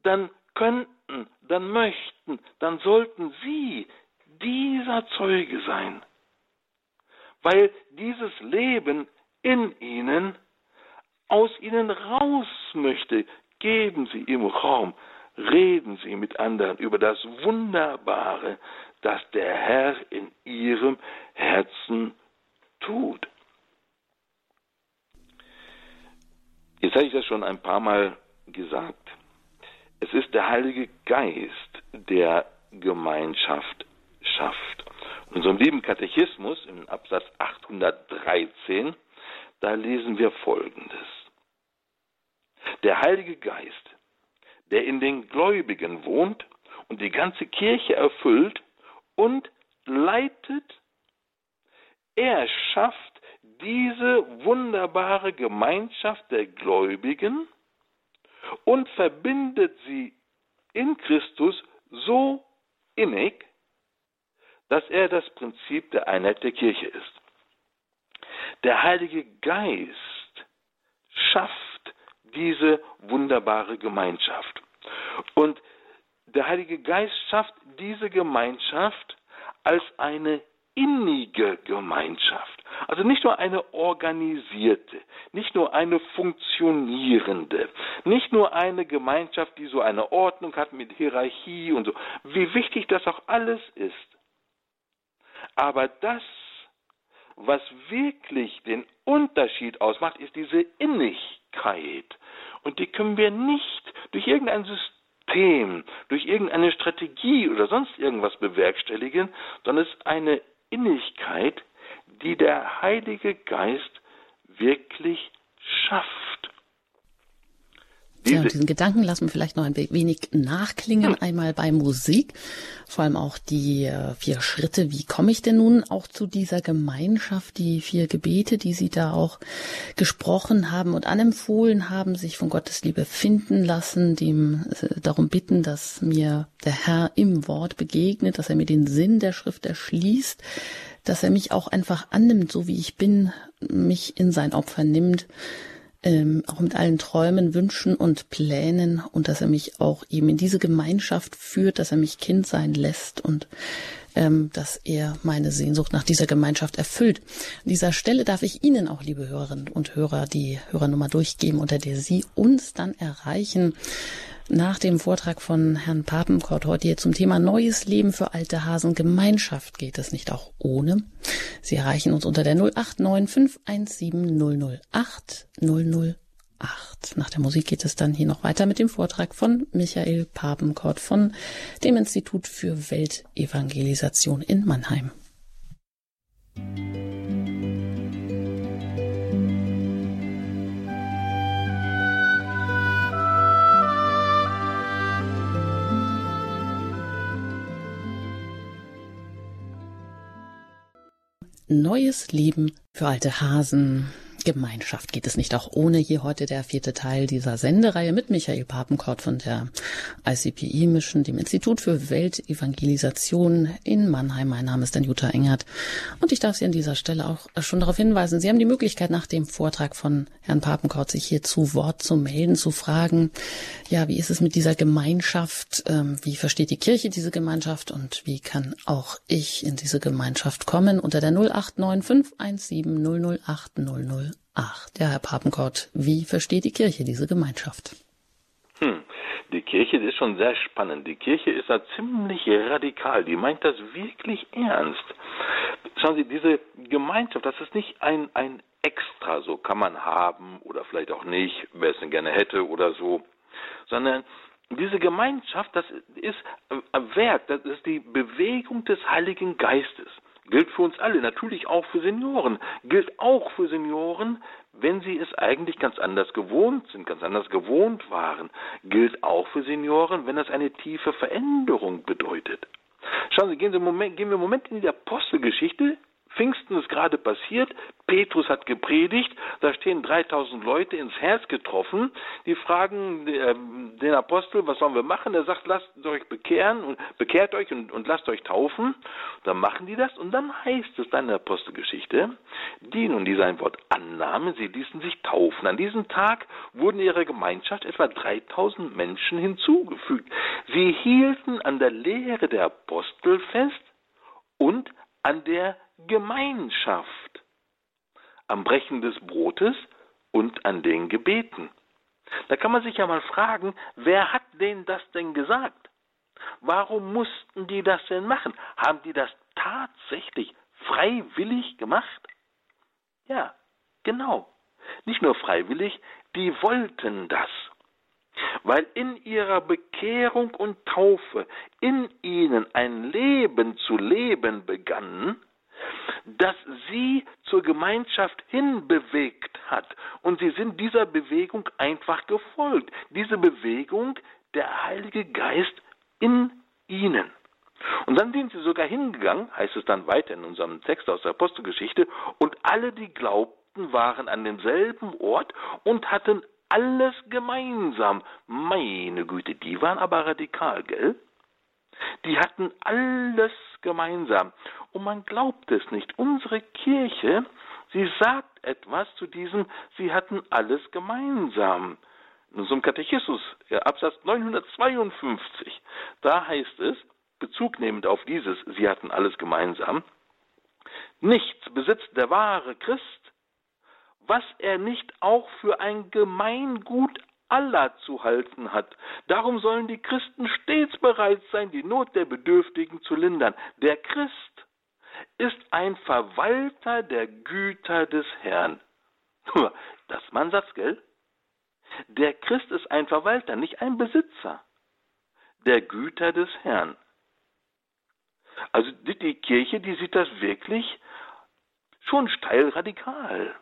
dann könnten, dann möchten, dann sollten Sie dieser Zeuge sein. Weil dieses Leben in Ihnen aus Ihnen raus möchte, geben Sie ihm Raum, reden Sie mit anderen über das Wunderbare, das der Herr in Ihrem Herzen tut. Jetzt habe ich das schon ein paar Mal gesagt. Es ist der Heilige Geist, der Gemeinschaft schafft. In unserem lieben Katechismus, im Absatz 813, da lesen wir Folgendes. Der Heilige Geist, der in den Gläubigen wohnt und die ganze Kirche erfüllt und leitet, er schafft diese wunderbare Gemeinschaft der Gläubigen und verbindet sie in Christus so innig, dass er das Prinzip der Einheit der Kirche ist. Der Heilige Geist schafft diese wunderbare Gemeinschaft. Und der Heilige Geist schafft diese Gemeinschaft als eine innige Gemeinschaft. Also nicht nur eine organisierte, nicht nur eine funktionierende, nicht nur eine Gemeinschaft, die so eine Ordnung hat mit Hierarchie und so, wie wichtig das auch alles ist. Aber das, was wirklich den Unterschied ausmacht, ist diese Innigkeit. Und die können wir nicht durch irgendein System, durch irgendeine Strategie oder sonst irgendwas bewerkstelligen, sondern es ist eine Innigkeit, die der Heilige Geist wirklich schafft. Diese ja, diesen Gedanken lassen wir vielleicht noch ein wenig nachklingen, einmal bei Musik, vor allem auch die äh, vier Schritte. Wie komme ich denn nun auch zu dieser Gemeinschaft, die vier Gebete, die Sie da auch gesprochen haben und anempfohlen haben, sich von Gottes Liebe finden lassen, dem äh, darum bitten, dass mir der Herr im Wort begegnet, dass er mir den Sinn der Schrift erschließt, dass er mich auch einfach annimmt, so wie ich bin, mich in sein Opfer nimmt ähm, auch mit allen Träumen, Wünschen und Plänen und dass er mich auch eben in diese Gemeinschaft führt, dass er mich Kind sein lässt und ähm, dass er meine Sehnsucht nach dieser Gemeinschaft erfüllt. An dieser Stelle darf ich Ihnen auch, liebe Hörerinnen und Hörer, die Hörernummer durchgeben, unter der Sie uns dann erreichen. Nach dem Vortrag von Herrn Papenkort heute hier zum Thema Neues Leben für alte Hasen Gemeinschaft geht es nicht auch ohne. Sie erreichen uns unter der 089 517 008 008. Nach der Musik geht es dann hier noch weiter mit dem Vortrag von Michael Papenkort von dem Institut für Weltevangelisation in Mannheim. Neues Leben für alte Hasen. Gemeinschaft geht es nicht auch ohne. Hier heute der vierte Teil dieser Sendereihe mit Michael Papenkort von der ICPI Mission, dem Institut für Weltevangelisation in Mannheim. Mein Name ist dann Jutta Engert und ich darf Sie an dieser Stelle auch schon darauf hinweisen, Sie haben die Möglichkeit nach dem Vortrag von Herrn Papenkort sich hier zu Wort zu melden, zu fragen, ja, wie ist es mit dieser Gemeinschaft? Ähm, wie versteht die Kirche diese Gemeinschaft und wie kann auch ich in diese Gemeinschaft kommen? Unter der 089 517 008 00 Ach, der Herr Papenkort, wie versteht die Kirche diese Gemeinschaft? Hm. Die Kirche ist schon sehr spannend. Die Kirche ist da ziemlich radikal. Die meint das wirklich ernst. Schauen Sie, diese Gemeinschaft, das ist nicht ein, ein Extra, so kann man haben oder vielleicht auch nicht, wer es denn gerne hätte oder so, sondern diese Gemeinschaft, das ist Werk, das ist die Bewegung des Heiligen Geistes gilt für uns alle, natürlich auch für Senioren, gilt auch für Senioren, wenn sie es eigentlich ganz anders gewohnt sind, ganz anders gewohnt waren, gilt auch für Senioren, wenn das eine tiefe Veränderung bedeutet. Schauen Sie, gehen, Sie Moment, gehen wir einen Moment in die Apostelgeschichte, Pfingsten ist gerade passiert, Petrus hat gepredigt, da stehen 3000 Leute ins Herz getroffen, die fragen äh, den Apostel, was sollen wir machen? Er sagt, lasst euch bekehren und bekehrt euch und, und lasst euch taufen. Dann machen die das und dann heißt es dann in der Apostelgeschichte, die nun die sein Wort annahmen, sie ließen sich taufen. An diesem Tag wurden ihrer Gemeinschaft etwa 3000 Menschen hinzugefügt. Sie hielten an der Lehre der Apostel fest und an der Gemeinschaft, am Brechen des Brotes und an den Gebeten. Da kann man sich ja mal fragen, wer hat denen das denn gesagt? Warum mussten die das denn machen? Haben die das tatsächlich freiwillig gemacht? Ja, genau. Nicht nur freiwillig, die wollten das weil in ihrer Bekehrung und Taufe in ihnen ein Leben zu leben begann, das sie zur Gemeinschaft hinbewegt hat. Und sie sind dieser Bewegung einfach gefolgt. Diese Bewegung, der Heilige Geist in ihnen. Und dann sind sie sogar hingegangen, heißt es dann weiter in unserem Text aus der Apostelgeschichte, und alle, die glaubten, waren an demselben Ort und hatten alles gemeinsam. Meine Güte, die waren aber radikal, gell? Die hatten alles gemeinsam. Und man glaubt es nicht. Unsere Kirche, sie sagt etwas zu diesem, sie hatten alles gemeinsam. In unserem Katechismus, Absatz 952, da heißt es, Bezug nehmend auf dieses, sie hatten alles gemeinsam, nichts besitzt der wahre Christ, was er nicht auch für ein Gemeingut aller zu halten hat. Darum sollen die Christen stets bereit sein, die Not der Bedürftigen zu lindern. Der Christ ist ein Verwalter der Güter des Herrn. Das ist mein Satz, gell? Der Christ ist ein Verwalter, nicht ein Besitzer der Güter des Herrn. Also die Kirche, die sieht das wirklich schon steil radikal.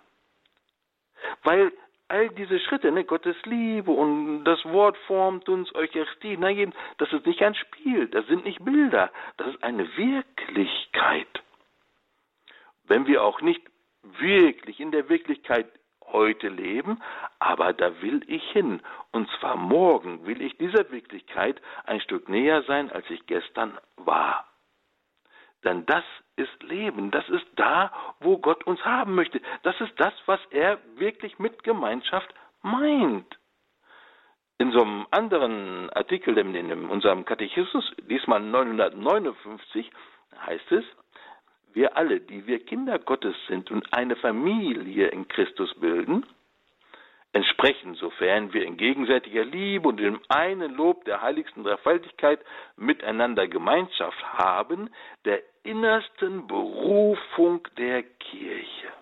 Weil all diese Schritte, ne, Gottes Liebe und das Wort formt uns, Eucharistie, nein, das ist nicht ein Spiel, das sind nicht Bilder, das ist eine Wirklichkeit. Wenn wir auch nicht wirklich in der Wirklichkeit heute leben, aber da will ich hin. Und zwar morgen will ich dieser Wirklichkeit ein Stück näher sein, als ich gestern war. Denn das ist Leben. Das ist da, wo Gott uns haben möchte. Das ist das, was er wirklich mit Gemeinschaft meint. In so einem anderen Artikel in unserem Katechismus, diesmal 959, heißt es, wir alle, die wir Kinder Gottes sind und eine Familie in Christus bilden, entsprechen, sofern wir in gegenseitiger Liebe und im einen Lob der heiligsten Dreifaltigkeit miteinander Gemeinschaft haben, der innersten Berufung der Kirche.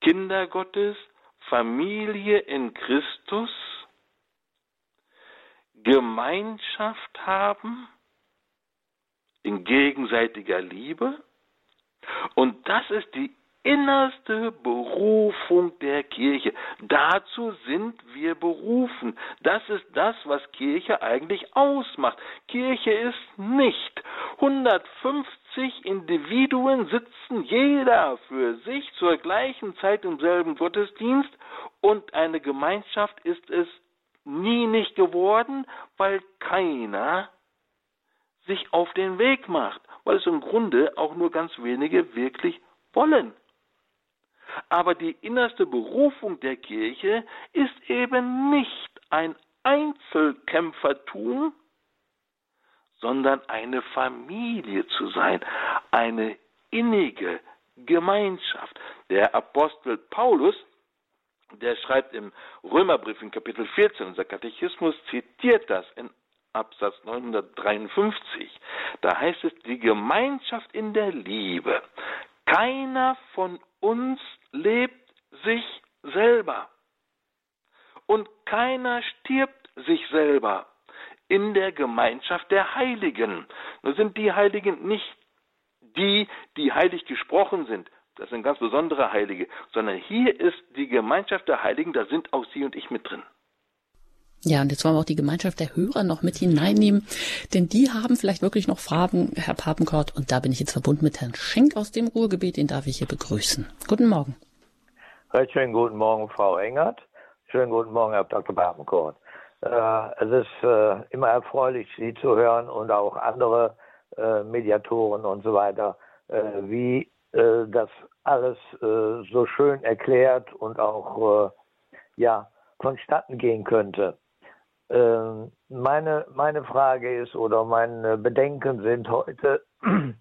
Kinder Gottes, Familie in Christus, Gemeinschaft haben in gegenseitiger Liebe. Und das ist die innerste Berufung der Kirche. Dazu sind wir berufen. Das ist das, was Kirche eigentlich ausmacht. Kirche ist nicht 150 Individuen sitzen jeder für sich zur gleichen Zeit im selben Gottesdienst und eine Gemeinschaft ist es nie nicht geworden, weil keiner sich auf den Weg macht, weil es im Grunde auch nur ganz wenige wirklich wollen. Aber die innerste Berufung der Kirche ist eben nicht ein Einzelkämpfertum, sondern eine Familie zu sein, eine innige Gemeinschaft. Der Apostel Paulus, der schreibt im Römerbrief in Kapitel 14, unser Katechismus zitiert das in Absatz 953. Da heißt es, die Gemeinschaft in der Liebe. Keiner von uns lebt sich selber. Und keiner stirbt sich selber in der Gemeinschaft der Heiligen. Nur sind die Heiligen nicht die, die heilig gesprochen sind. Das sind ganz besondere Heilige, sondern hier ist die Gemeinschaft der Heiligen, da sind auch Sie und ich mit drin. Ja, und jetzt wollen wir auch die Gemeinschaft der Hörer noch mit hineinnehmen, denn die haben vielleicht wirklich noch Fragen, Herr Papenkort, und da bin ich jetzt verbunden mit Herrn Schenk aus dem Ruhrgebiet, den darf ich hier begrüßen. Guten Morgen. Recht schönen guten Morgen, Frau Engert. Schönen guten Morgen, Herr Dr. Papenkort. Äh, es ist äh, immer erfreulich, Sie zu hören und auch andere äh, Mediatoren und so weiter, äh, wie äh, das alles äh, so schön erklärt und auch ja vonstatten gehen könnte. Ähm, meine, meine Frage ist oder meine Bedenken sind heute, <clears throat>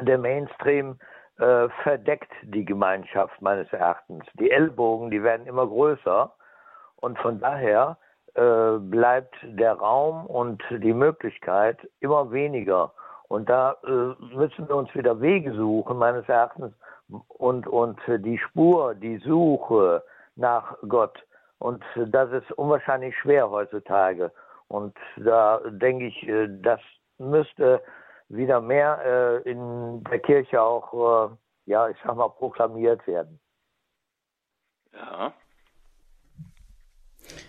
der Mainstream äh, verdeckt die Gemeinschaft meines Erachtens. Die Ellbogen, die werden immer größer und von daher äh, bleibt der Raum und die Möglichkeit immer weniger. Und da äh, müssen wir uns wieder Wege suchen, meines Erachtens, und, und die Spur, die Suche nach Gott und das ist unwahrscheinlich schwer heutzutage. Und da denke ich, äh, das müsste wieder mehr äh, in der Kirche auch, äh, ja, ich sag mal, proklamiert werden. Ja.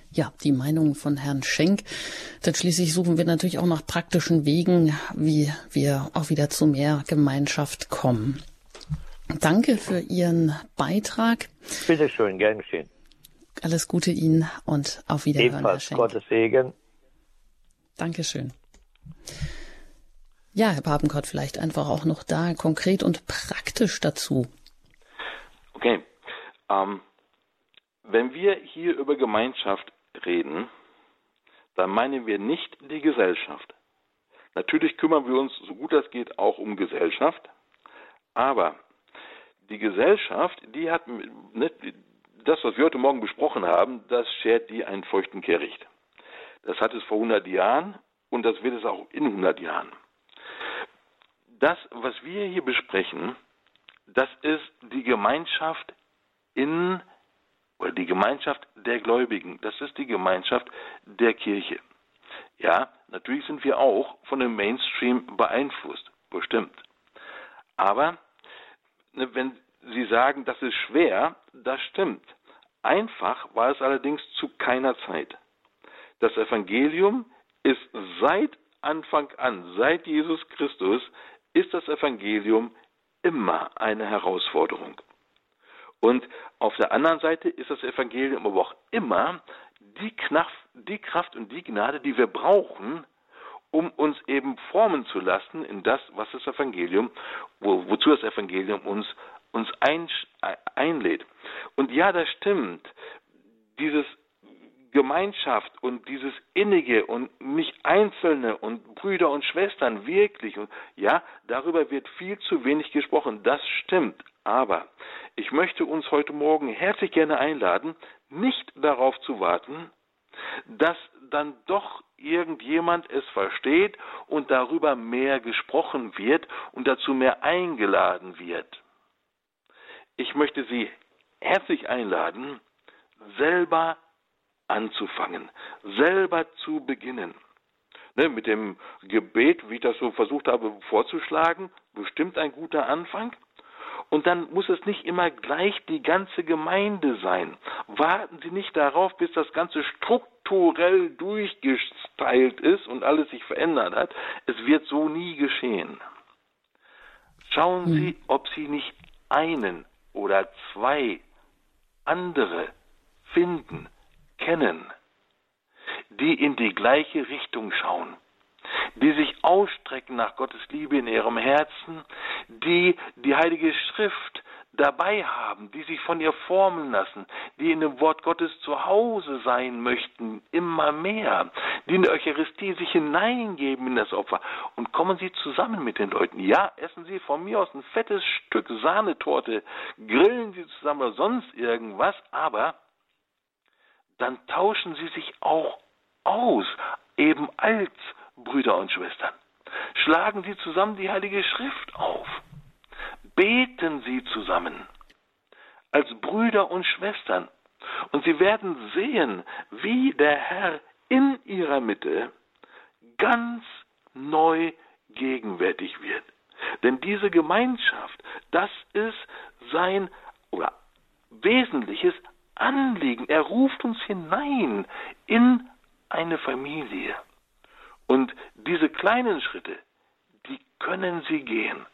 Ja, die Meinung von Herrn Schenk. Dann schließlich suchen wir natürlich auch nach praktischen Wegen, wie wir auch wieder zu mehr Gemeinschaft kommen. Danke für Ihren Beitrag. Bitte schön, gern geschehen. Alles Gute Ihnen und auf Wiederhören. Ebenfalls Gottes Segen. Dankeschön. Ja, Herr Papenkott, vielleicht einfach auch noch da konkret und praktisch dazu. Okay. Ähm, wenn wir hier über Gemeinschaft reden, dann meinen wir nicht die Gesellschaft. Natürlich kümmern wir uns, so gut das geht, auch um Gesellschaft, aber die Gesellschaft, die hat, ne, das, was wir heute Morgen besprochen haben, das schert die einen feuchten Kehricht. Das hat es vor 100 Jahren und das wird es auch in 100 Jahren. Das, was wir hier besprechen, das ist die Gemeinschaft in oder die Gemeinschaft der Gläubigen. Das ist die Gemeinschaft der Kirche. Ja, natürlich sind wir auch von dem Mainstream beeinflusst, bestimmt. Aber ne, wenn Sie sagen, das ist schwer, das stimmt. Einfach war es allerdings zu keiner Zeit. Das Evangelium ist seit Anfang an, seit Jesus Christus, ist das Evangelium immer eine Herausforderung. Und auf der anderen Seite ist das Evangelium aber auch immer die Kraft, die Kraft und die Gnade, die wir brauchen, um uns eben formen zu lassen in das, was das Evangelium, wo, wozu das Evangelium uns, uns ein, einlädt. Und ja, das stimmt. Dieses Gemeinschaft und dieses Innige und mich Einzelne und Brüder und Schwestern wirklich und ja, darüber wird viel zu wenig gesprochen. Das stimmt. Aber ich möchte uns heute Morgen herzlich gerne einladen, nicht darauf zu warten, dass dann doch irgendjemand es versteht und darüber mehr gesprochen wird und dazu mehr eingeladen wird. Ich möchte Sie herzlich einladen, selber anzufangen, selber zu beginnen. Ne, mit dem Gebet, wie ich das so versucht habe vorzuschlagen, bestimmt ein guter Anfang. Und dann muss es nicht immer gleich die ganze Gemeinde sein. Warten Sie nicht darauf, bis das Ganze strukturell durchgestylt ist und alles sich verändert hat. Es wird so nie geschehen. Schauen hm. Sie, ob Sie nicht einen oder zwei andere finden, kennen, die in die gleiche Richtung schauen, die sich ausstrecken nach Gottes Liebe in ihrem Herzen, die die Heilige Schrift dabei haben, die sich von ihr formen lassen, die in dem Wort Gottes zu Hause sein möchten, immer mehr, die in der Eucharistie sich hineingeben in das Opfer. Und kommen Sie zusammen mit den Leuten. Ja, essen Sie von mir aus ein fettes Stück Sahnetorte, grillen Sie zusammen oder sonst irgendwas, aber dann tauschen sie sich auch aus, eben als Brüder und Schwestern. Schlagen sie zusammen die Heilige Schrift auf. Beten sie zusammen als Brüder und Schwestern. Und sie werden sehen, wie der Herr in ihrer Mitte ganz neu gegenwärtig wird. Denn diese Gemeinschaft, das ist sein oder wesentliches Anliegen. Er ruft uns hinein in eine Familie. Und diese kleinen Schritte, die können Sie gehen.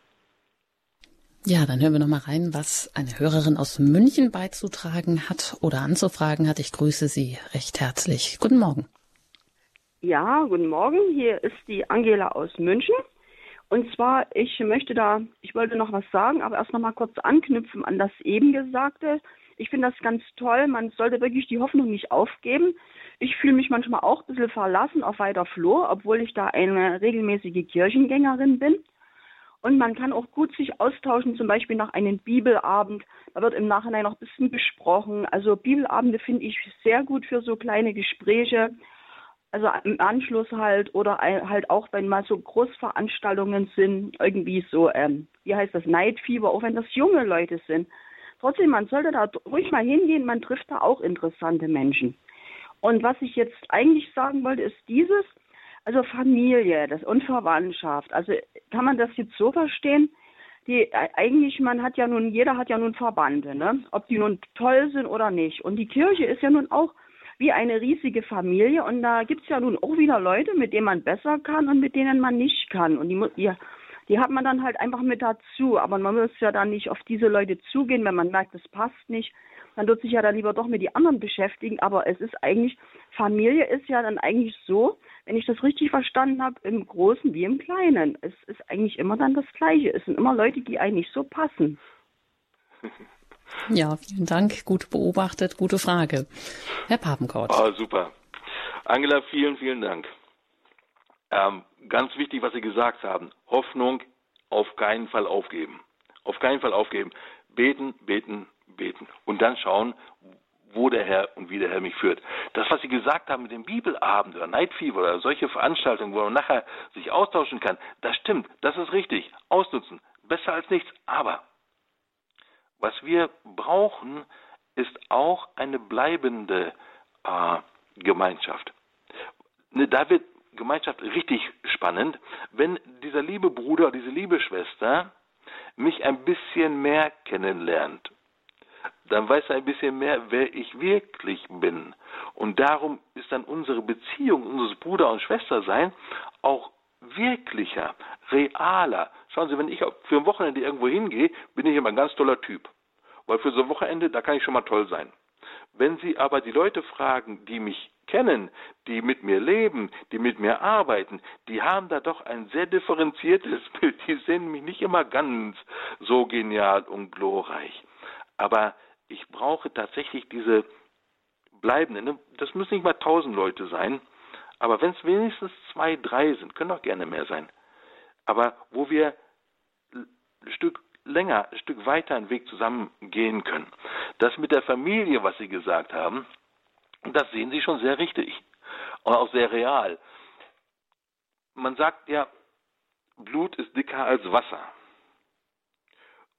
Ja, dann hören wir noch mal rein, was eine Hörerin aus München beizutragen hat oder anzufragen hat. Ich grüße Sie recht herzlich. Guten Morgen. Ja, guten Morgen. Hier ist die Angela aus München. Und zwar, ich möchte da, ich wollte noch was sagen, aber erst noch mal kurz anknüpfen an das eben Gesagte. Ich finde das ganz toll. Man sollte wirklich die Hoffnung nicht aufgeben. Ich fühle mich manchmal auch ein bisschen verlassen auf weiter Flur, obwohl ich da eine regelmäßige Kirchengängerin bin. Und man kann auch gut sich austauschen, zum Beispiel nach einem Bibelabend. Da wird im Nachhinein noch ein bisschen besprochen. Also Bibelabende finde ich sehr gut für so kleine Gespräche. Also im Anschluss halt oder halt auch, wenn mal so Großveranstaltungen sind, irgendwie so, ähm, wie heißt das, Fever, auch wenn das junge Leute sind. Trotzdem, man sollte da ruhig mal hingehen, man trifft da auch interessante Menschen. Und was ich jetzt eigentlich sagen wollte, ist dieses, also Familie das und Verwandtschaft. Also kann man das jetzt so verstehen, die eigentlich, man hat ja nun, jeder hat ja nun Verbande, ne? Ob die nun toll sind oder nicht. Und die Kirche ist ja nun auch wie eine riesige Familie und da gibt es ja nun auch wieder Leute, mit denen man besser kann und mit denen man nicht kann. Und die, die die hat man dann halt einfach mit dazu. Aber man muss ja dann nicht auf diese Leute zugehen, wenn man merkt, das passt nicht. Dann wird sich ja dann lieber doch mit die anderen beschäftigen. Aber es ist eigentlich, Familie ist ja dann eigentlich so, wenn ich das richtig verstanden habe, im Großen wie im Kleinen. Es ist eigentlich immer dann das Gleiche. Es sind immer Leute, die eigentlich so passen. Ja, vielen Dank. Gut beobachtet, gute Frage. Herr Papenkort. Ah, super. Angela, vielen, vielen Dank. Ähm, ganz wichtig, was Sie gesagt haben. Hoffnung auf keinen Fall aufgeben. Auf keinen Fall aufgeben. Beten, beten, beten. Und dann schauen, wo der Herr und wie der Herr mich führt. Das, was Sie gesagt haben mit dem Bibelabend oder Night Fever oder solche Veranstaltungen, wo man nachher sich austauschen kann, das stimmt, das ist richtig. Ausnutzen, besser als nichts. Aber was wir brauchen, ist auch eine bleibende äh, Gemeinschaft. Ne, da wird Gemeinschaft richtig spannend, wenn dieser liebe Bruder, diese liebe Schwester mich ein bisschen mehr kennenlernt. Dann weiß er ein bisschen mehr, wer ich wirklich bin. Und darum ist dann unsere Beziehung, unseres Bruder- und Schwestersein auch wirklicher, realer. Schauen Sie, wenn ich für ein Wochenende irgendwo hingehe, bin ich immer ein ganz toller Typ. Weil für so ein Wochenende, da kann ich schon mal toll sein. Wenn Sie aber die Leute fragen, die mich kennen, die mit mir leben, die mit mir arbeiten, die haben da doch ein sehr differenziertes <laughs> Bild. Die sehen mich nicht immer ganz so genial und glorreich. Aber ich brauche tatsächlich diese bleibenden, ne? das müssen nicht mal tausend Leute sein, aber wenn es wenigstens zwei, drei sind, können auch gerne mehr sein, aber wo wir ein Stück länger, ein Stück weiter einen Weg zusammen gehen können. Das mit der Familie, was Sie gesagt haben, das sehen Sie schon sehr richtig und auch sehr real. Man sagt ja, Blut ist dicker als Wasser.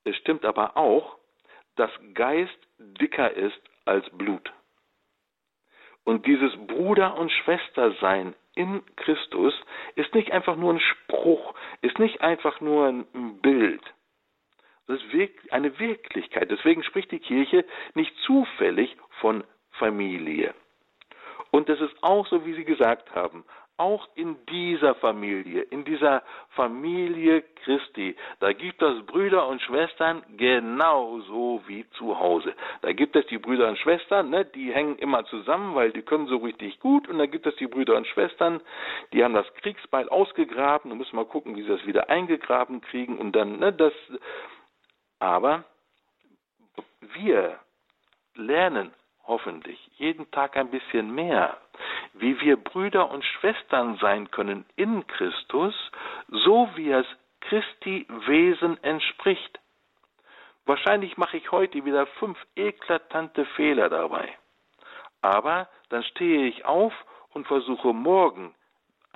Es stimmt aber auch, dass Geist dicker ist als Blut. Und dieses Bruder- und Schwestersein in Christus ist nicht einfach nur ein Spruch, ist nicht einfach nur ein Bild. Das ist eine Wirklichkeit. Deswegen spricht die Kirche nicht zufällig von Familie. Und das ist auch so, wie Sie gesagt haben, auch in dieser Familie, in dieser Familie Christi, da gibt es Brüder und Schwestern genauso wie zu Hause. Da gibt es die Brüder und Schwestern, ne, die hängen immer zusammen, weil die können so richtig gut. Und da gibt es die Brüder und Schwestern, die haben das Kriegsbeil ausgegraben. Da müssen wir gucken, wie sie das wieder eingegraben kriegen. Und dann, ne, das. Aber wir lernen hoffentlich jeden Tag ein bisschen mehr, wie wir Brüder und Schwestern sein können in Christus, so wie es Christi Wesen entspricht. Wahrscheinlich mache ich heute wieder fünf eklatante Fehler dabei. Aber dann stehe ich auf und versuche morgen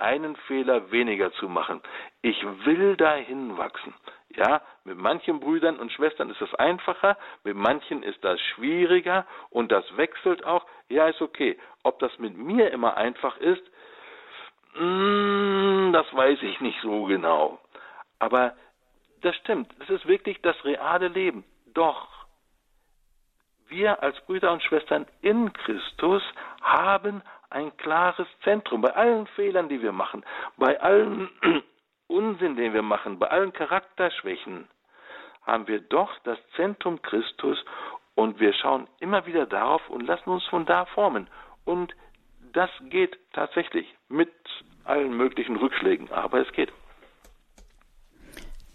einen Fehler weniger zu machen. Ich will dahin wachsen. Ja, mit manchen Brüdern und Schwestern ist das einfacher, mit manchen ist das schwieriger und das wechselt auch. Ja, ist okay. Ob das mit mir immer einfach ist, mm, das weiß ich nicht so genau. Aber das stimmt, es ist wirklich das reale Leben. Doch, wir als Brüder und Schwestern in Christus haben ein klares Zentrum. Bei allen Fehlern, die wir machen, bei allen <clears throat> Unsinn, den wir machen, bei allen Charakterschwächen, haben wir doch das Zentrum Christus und wir schauen immer wieder darauf und lassen uns von da formen. Und das geht tatsächlich mit allen möglichen Rückschlägen, aber es geht.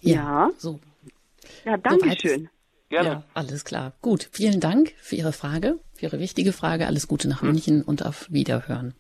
Ja, so. Ja, danke schön. Gerne. Ja, alles klar. Gut, vielen Dank für Ihre Frage, für Ihre wichtige Frage. Alles Gute nach hm. München und auf Wiederhören.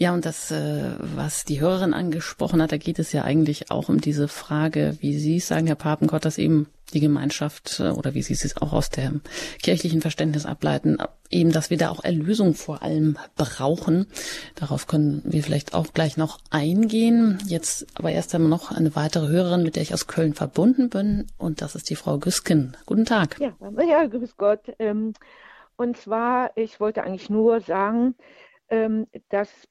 Ja, und das, äh, was die Hörerin angesprochen hat, da geht es ja eigentlich auch um diese Frage, wie Sie es sagen, Herr Papengott, dass eben die Gemeinschaft äh, oder wie Sie es auch aus dem kirchlichen Verständnis ableiten, eben, dass wir da auch Erlösung vor allem brauchen. Darauf können wir vielleicht auch gleich noch eingehen. Jetzt aber erst einmal noch eine weitere Hörerin, mit der ich aus Köln verbunden bin, und das ist die Frau Güsken. Guten Tag. Ja, ja grüß Gott. Ähm, und zwar, ich wollte eigentlich nur sagen, ähm, dass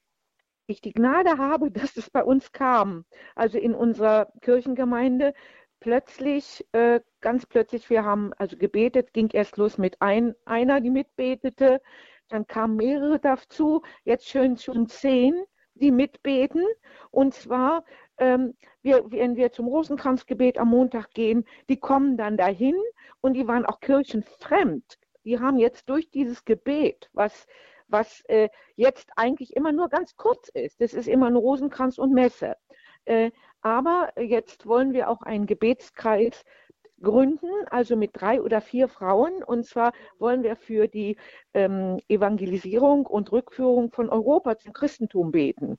ich die Gnade habe, <laughs> dass es bei uns kam. Also in unserer Kirchengemeinde plötzlich, äh, ganz plötzlich, wir haben also gebetet, ging erst los mit ein, einer, die mitbetete, dann kamen mehrere dazu, jetzt schön schon zehn, die mitbeten. Und zwar, ähm, wir, wenn wir zum Rosenkranzgebet am Montag gehen, die kommen dann dahin und die waren auch kirchenfremd. Die haben jetzt durch dieses Gebet, was was äh, jetzt eigentlich immer nur ganz kurz ist. Das ist immer nur Rosenkranz und Messe. Äh, aber jetzt wollen wir auch einen Gebetskreis gründen, also mit drei oder vier Frauen. Und zwar wollen wir für die ähm, Evangelisierung und Rückführung von Europa zum Christentum beten.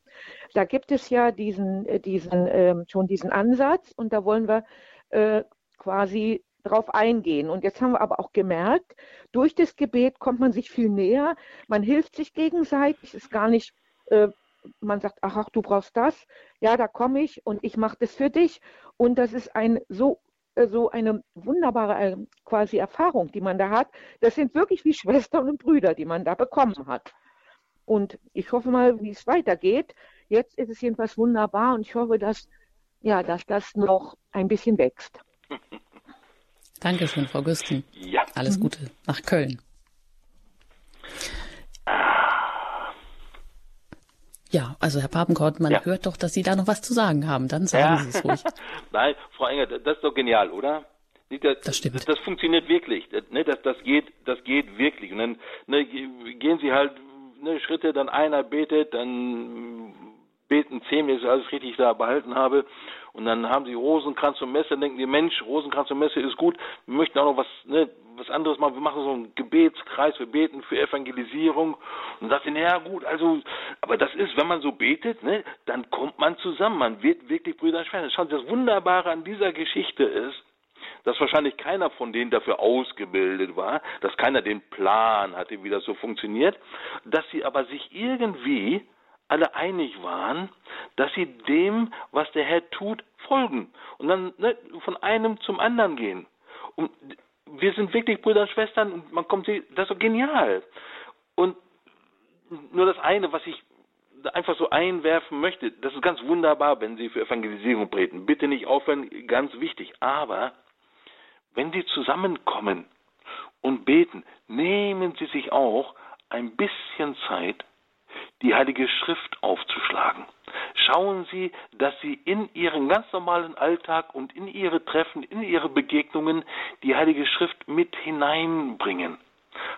Da gibt es ja diesen, äh, diesen, äh, schon diesen Ansatz und da wollen wir äh, quasi drauf eingehen. Und jetzt haben wir aber auch gemerkt, durch das Gebet kommt man sich viel näher, man hilft sich gegenseitig, ist gar nicht, äh, man sagt, ach, ach, du brauchst das, ja, da komme ich und ich mache das für dich. Und das ist ein so äh, so eine wunderbare äh, quasi Erfahrung, die man da hat. Das sind wirklich wie Schwestern und Brüder, die man da bekommen hat. Und ich hoffe mal, wie es weitergeht. Jetzt ist es jedenfalls wunderbar und ich hoffe, dass, ja, dass das noch ein bisschen wächst. <laughs> Dankeschön, Frau Güsten. Ja. Alles mhm. Gute nach Köln. Ja, also Herr Papenkort, man ja. hört doch, dass Sie da noch was zu sagen haben. Dann sagen ja. Sie es ruhig. <laughs> Nein, Frau Enger, das ist doch genial, oder? Das, das stimmt. Das, das, funktioniert wirklich. Das, ne, das, das, geht, das geht wirklich. Und dann ne, gehen Sie halt ne, Schritte, dann einer betet, dann beten zehn, wenn ich alles richtig da behalten habe. Und dann haben sie Rosenkranz und Messe, denken die, Mensch, Rosenkranz und Messe ist gut, wir möchten auch noch was, ne, was anderes machen, wir machen so einen Gebetskreis, wir beten für Evangelisierung. Und sagt sie, naja gut, also, aber das ist, wenn man so betet, ne, dann kommt man zusammen, man wird wirklich Brüder und Schwestern. Schauen Sie, das Wunderbare an dieser Geschichte ist, dass wahrscheinlich keiner von denen dafür ausgebildet war, dass keiner den Plan hatte, wie das so funktioniert, dass sie aber sich irgendwie alle einig waren, dass sie dem, was der Herr tut, folgen und dann ne, von einem zum anderen gehen. Und wir sind wirklich Brüder und Schwestern und man kommt, das ist so genial. Und nur das eine, was ich einfach so einwerfen möchte, das ist ganz wunderbar, wenn Sie für Evangelisierung beten. Bitte nicht aufhören, ganz wichtig. Aber wenn Sie zusammenkommen und beten, nehmen Sie sich auch ein bisschen Zeit, die Heilige Schrift aufzuschlagen. Schauen Sie, dass Sie in Ihren ganz normalen Alltag und in Ihre Treffen, in Ihre Begegnungen die Heilige Schrift mit hineinbringen.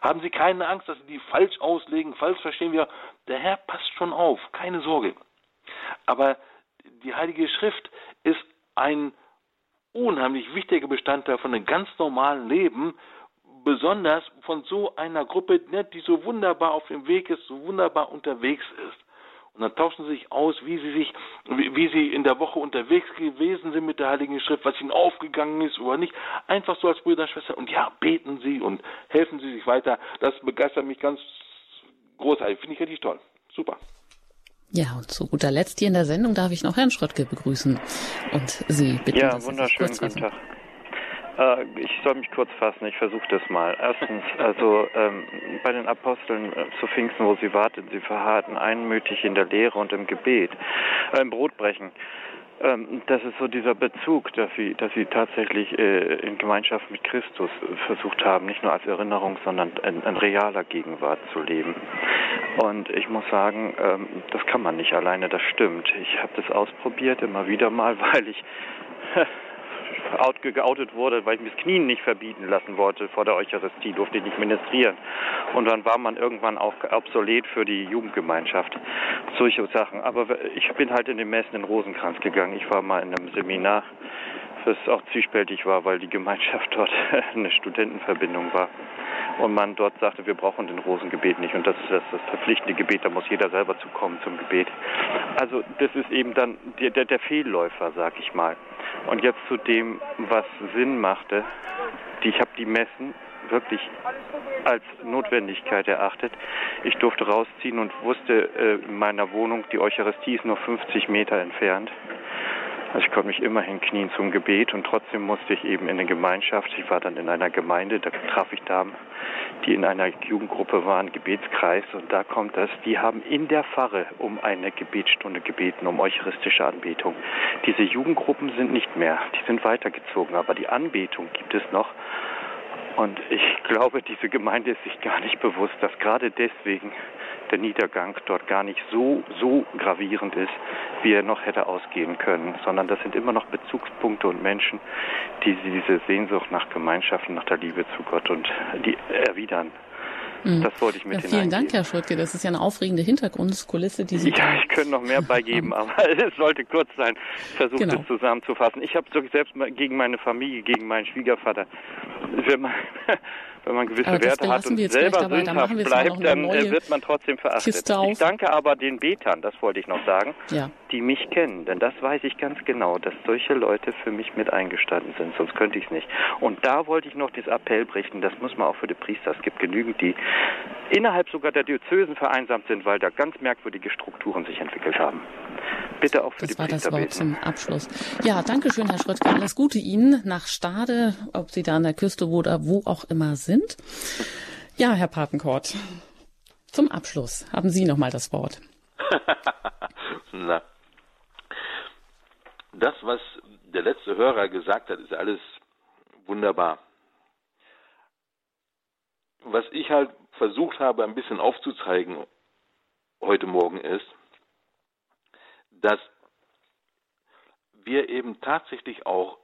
Haben Sie keine Angst, dass Sie die falsch auslegen, falsch verstehen wir. Der Herr passt schon auf, keine Sorge. Aber die Heilige Schrift ist ein unheimlich wichtiger Bestandteil von einem ganz normalen Leben, besonders von so einer Gruppe, ne, die so wunderbar auf dem Weg ist, so wunderbar unterwegs ist. Und dann tauschen sie sich aus, wie sie sich, wie, wie, sie in der Woche unterwegs gewesen sind mit der Heiligen Schrift, was ihnen aufgegangen ist oder nicht. Einfach so als Brüder und Schwestern. Und ja, beten sie und helfen sie sich weiter. Das begeistert mich ganz großartig. Finde ich richtig toll. Super. Ja, und zu guter Letzt hier in der Sendung darf ich noch Herrn Schröttke begrüßen und Sie bitten. Ja, wunderschönen guten Tag. Äh, ich soll mich kurz fassen, ich versuche das mal. Erstens, <laughs> also ähm, bei den Aposteln äh, zu Pfingsten, wo sie warteten, sie verharrten einmütig in der Lehre und im Gebet, äh, im Brotbrechen. Ähm, das ist so dieser Bezug, dass sie, dass sie tatsächlich äh, in Gemeinschaft mit Christus versucht haben, nicht nur als Erinnerung, sondern in, in realer Gegenwart zu leben. Und ich muss sagen, ähm, das kann man nicht alleine, das stimmt. Ich habe das ausprobiert immer wieder mal, <laughs> weil ich <laughs> out, geoutet wurde, weil ich mir das Knien nicht verbieten lassen wollte vor der Eucharistie, durfte ich nicht ministrieren. Und dann war man irgendwann auch obsolet für die Jugendgemeinschaft. Solche Sachen. Aber ich bin halt in den Messen in Rosenkranz gegangen. Ich war mal in einem Seminar, das auch zwiespältig war, weil die Gemeinschaft <laughs> dort eine Studentenverbindung war und man dort sagte, wir brauchen den Rosengebet nicht und das ist das, das verpflichtende Gebet, da muss jeder selber zu kommen zum Gebet. Also das ist eben dann der, der, der Fehlläufer, sag ich mal. Und jetzt zu dem, was Sinn machte. Die, ich habe die Messen wirklich als Notwendigkeit erachtet. Ich durfte rausziehen und wusste äh, in meiner Wohnung, die Eucharistie ist nur 50 Meter entfernt. Also ich konnte mich immerhin knien zum Gebet und trotzdem musste ich eben in eine Gemeinschaft. Ich war dann in einer Gemeinde, da traf ich Damen, die in einer Jugendgruppe waren, Gebetskreis und da kommt das, die haben in der Pfarre um eine Gebetsstunde gebeten, um eucharistische Anbetung. Diese Jugendgruppen sind nicht mehr, die sind weitergezogen, aber die Anbetung gibt es noch. Und ich glaube, diese Gemeinde ist sich gar nicht bewusst, dass gerade deswegen der Niedergang dort gar nicht so, so gravierend ist, wie er noch hätte ausgehen können, sondern das sind immer noch Bezugspunkte und Menschen, die diese Sehnsucht nach Gemeinschaft, nach der Liebe zu Gott und die erwidern. Mhm. Das wollte ich mit ja, Vielen Dank, Herr Schurtke. Das ist ja eine aufregende Hintergrundkulisse, die Sie Ja, ich könnte noch mehr beigeben, aber <laughs> es sollte kurz sein. Ich versuche genau. das zusammenzufassen. Ich habe selbst gegen meine Familie, gegen meinen Schwiegervater, <laughs> wenn man, gewisse Werte hat und selber sündhaft bleibt, dann äh, wird man trotzdem verachtet. Ich danke aber den Betern, das wollte ich noch sagen, ja. die mich kennen, denn das weiß ich ganz genau, dass solche Leute für mich mit eingestanden sind, sonst könnte ich es nicht. Und da wollte ich noch das Appell berichten, das muss man auch für die Priester, es gibt genügend, die innerhalb sogar der Diözesen vereinsamt sind, weil da ganz merkwürdige Strukturen sich entwickelt haben. Bitte auch für das die war Priester das Wort beten. zum Abschluss. Ja, danke schön, Herr Schröttke. Alles Gute Ihnen nach Stade, ob Sie da an der Küste oder wo auch immer sind sind. Ja, Herr Papenkort, zum Abschluss haben Sie noch mal das Wort. <laughs> Na, das, was der letzte Hörer gesagt hat, ist alles wunderbar. Was ich halt versucht habe, ein bisschen aufzuzeigen heute Morgen ist, dass wir eben tatsächlich auch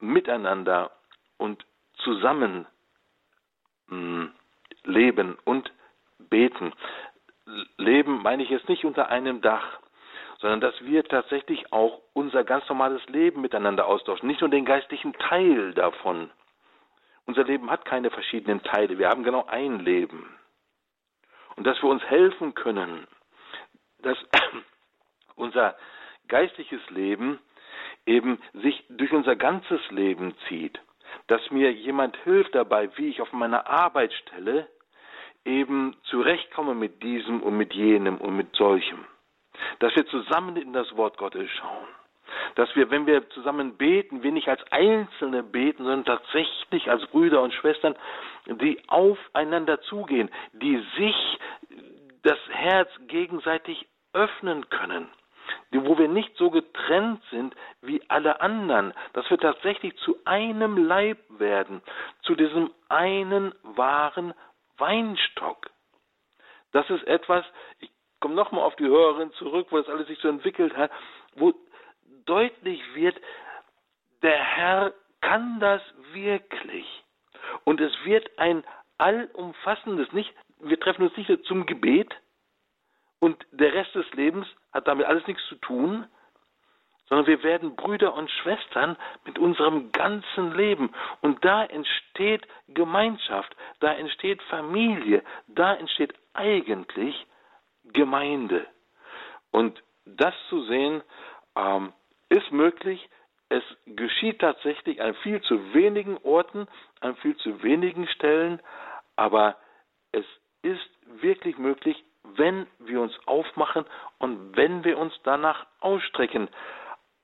miteinander und zusammen leben und beten. Leben meine ich jetzt nicht unter einem Dach, sondern dass wir tatsächlich auch unser ganz normales Leben miteinander austauschen, nicht nur den geistlichen Teil davon. Unser Leben hat keine verschiedenen Teile, wir haben genau ein Leben. Und dass wir uns helfen können, dass <clears throat> unser geistliches Leben eben sich durch unser ganzes Leben zieht, dass mir jemand hilft dabei, wie ich auf meiner Arbeitsstelle eben zurechtkomme mit diesem und mit jenem und mit solchem. Dass wir zusammen in das Wort Gottes schauen. Dass wir, wenn wir zusammen beten, wir nicht als Einzelne beten, sondern tatsächlich als Brüder und Schwestern, die aufeinander zugehen, die sich das Herz gegenseitig öffnen können wo wir nicht so getrennt sind wie alle anderen, dass wir tatsächlich zu einem Leib werden, zu diesem einen wahren Weinstock. Das ist etwas, ich komme nochmal auf die Hörerin zurück, wo das alles sich so entwickelt hat, wo deutlich wird, der Herr kann das wirklich. Und es wird ein allumfassendes, nicht, wir treffen uns nicht zum Gebet und der Rest des Lebens hat damit alles nichts zu tun, sondern wir werden Brüder und Schwestern mit unserem ganzen Leben. Und da entsteht Gemeinschaft, da entsteht Familie, da entsteht eigentlich Gemeinde. Und das zu sehen, ähm, ist möglich. Es geschieht tatsächlich an viel zu wenigen Orten, an viel zu wenigen Stellen, aber es ist wirklich möglich, wenn wir uns aufmachen und wenn wir uns danach ausstrecken.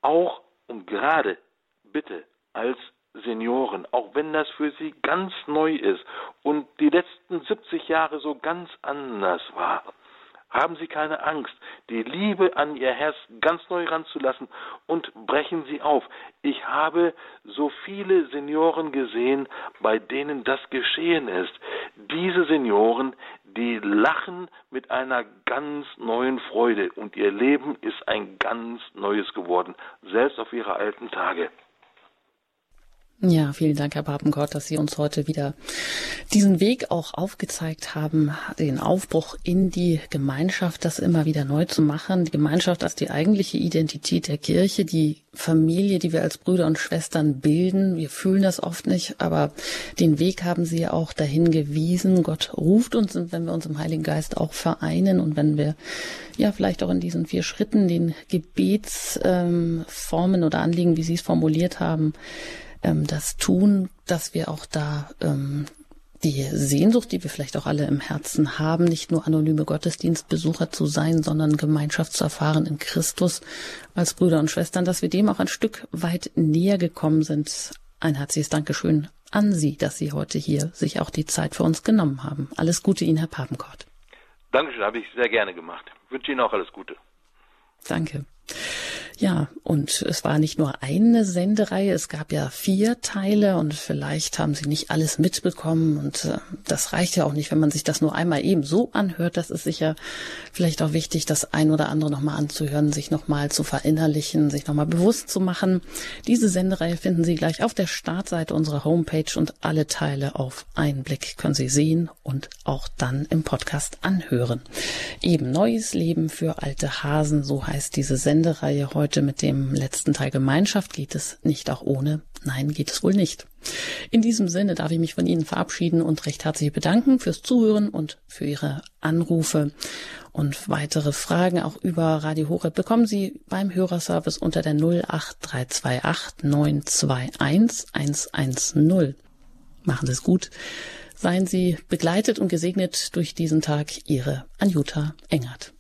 Auch und gerade, bitte, als Senioren, auch wenn das für sie ganz neu ist und die letzten 70 Jahre so ganz anders war. Haben Sie keine Angst, die Liebe an Ihr Herz ganz neu ranzulassen und brechen Sie auf. Ich habe so viele Senioren gesehen, bei denen das geschehen ist. Diese Senioren, die lachen mit einer ganz neuen Freude und ihr Leben ist ein ganz neues geworden, selbst auf ihre alten Tage. Ja, vielen Dank, Herr Papenkort, dass Sie uns heute wieder diesen Weg auch aufgezeigt haben, den Aufbruch in die Gemeinschaft, das immer wieder neu zu machen. Die Gemeinschaft als die eigentliche Identität der Kirche, die Familie, die wir als Brüder und Schwestern bilden. Wir fühlen das oft nicht, aber den Weg haben Sie ja auch dahin gewiesen. Gott ruft uns, wenn wir uns im Heiligen Geist auch vereinen und wenn wir ja vielleicht auch in diesen vier Schritten den Gebetsformen ähm, oder Anliegen, wie Sie es formuliert haben, ähm, das tun, dass wir auch da ähm, die Sehnsucht, die wir vielleicht auch alle im Herzen haben, nicht nur anonyme Gottesdienstbesucher zu sein, sondern Gemeinschaft zu erfahren in Christus als Brüder und Schwestern, dass wir dem auch ein Stück weit näher gekommen sind. Ein herzliches Dankeschön an Sie, dass Sie heute hier sich auch die Zeit für uns genommen haben. Alles Gute Ihnen, Herr Papenkort. Dankeschön, habe ich sehr gerne gemacht. Ich wünsche Ihnen auch alles Gute. Danke. Ja, und es war nicht nur eine Sendereihe, es gab ja vier Teile und vielleicht haben Sie nicht alles mitbekommen und äh, das reicht ja auch nicht, wenn man sich das nur einmal eben so anhört. Das ist sicher vielleicht auch wichtig, das ein oder andere nochmal anzuhören, sich nochmal zu verinnerlichen, sich nochmal bewusst zu machen. Diese Sendereihe finden Sie gleich auf der Startseite unserer Homepage und alle Teile auf einen Blick können Sie sehen und auch dann im Podcast anhören. Eben neues Leben für alte Hasen, so heißt diese Sendereihe heute heute mit dem letzten Teil Gemeinschaft. Geht es nicht auch ohne? Nein, geht es wohl nicht. In diesem Sinne darf ich mich von Ihnen verabschieden und recht herzlich bedanken fürs Zuhören und für Ihre Anrufe. Und weitere Fragen auch über Radio Horeb bekommen Sie beim Hörerservice unter der 08328 921 110. Machen Sie es gut. Seien Sie begleitet und gesegnet durch diesen Tag. Ihre Anjuta Engert.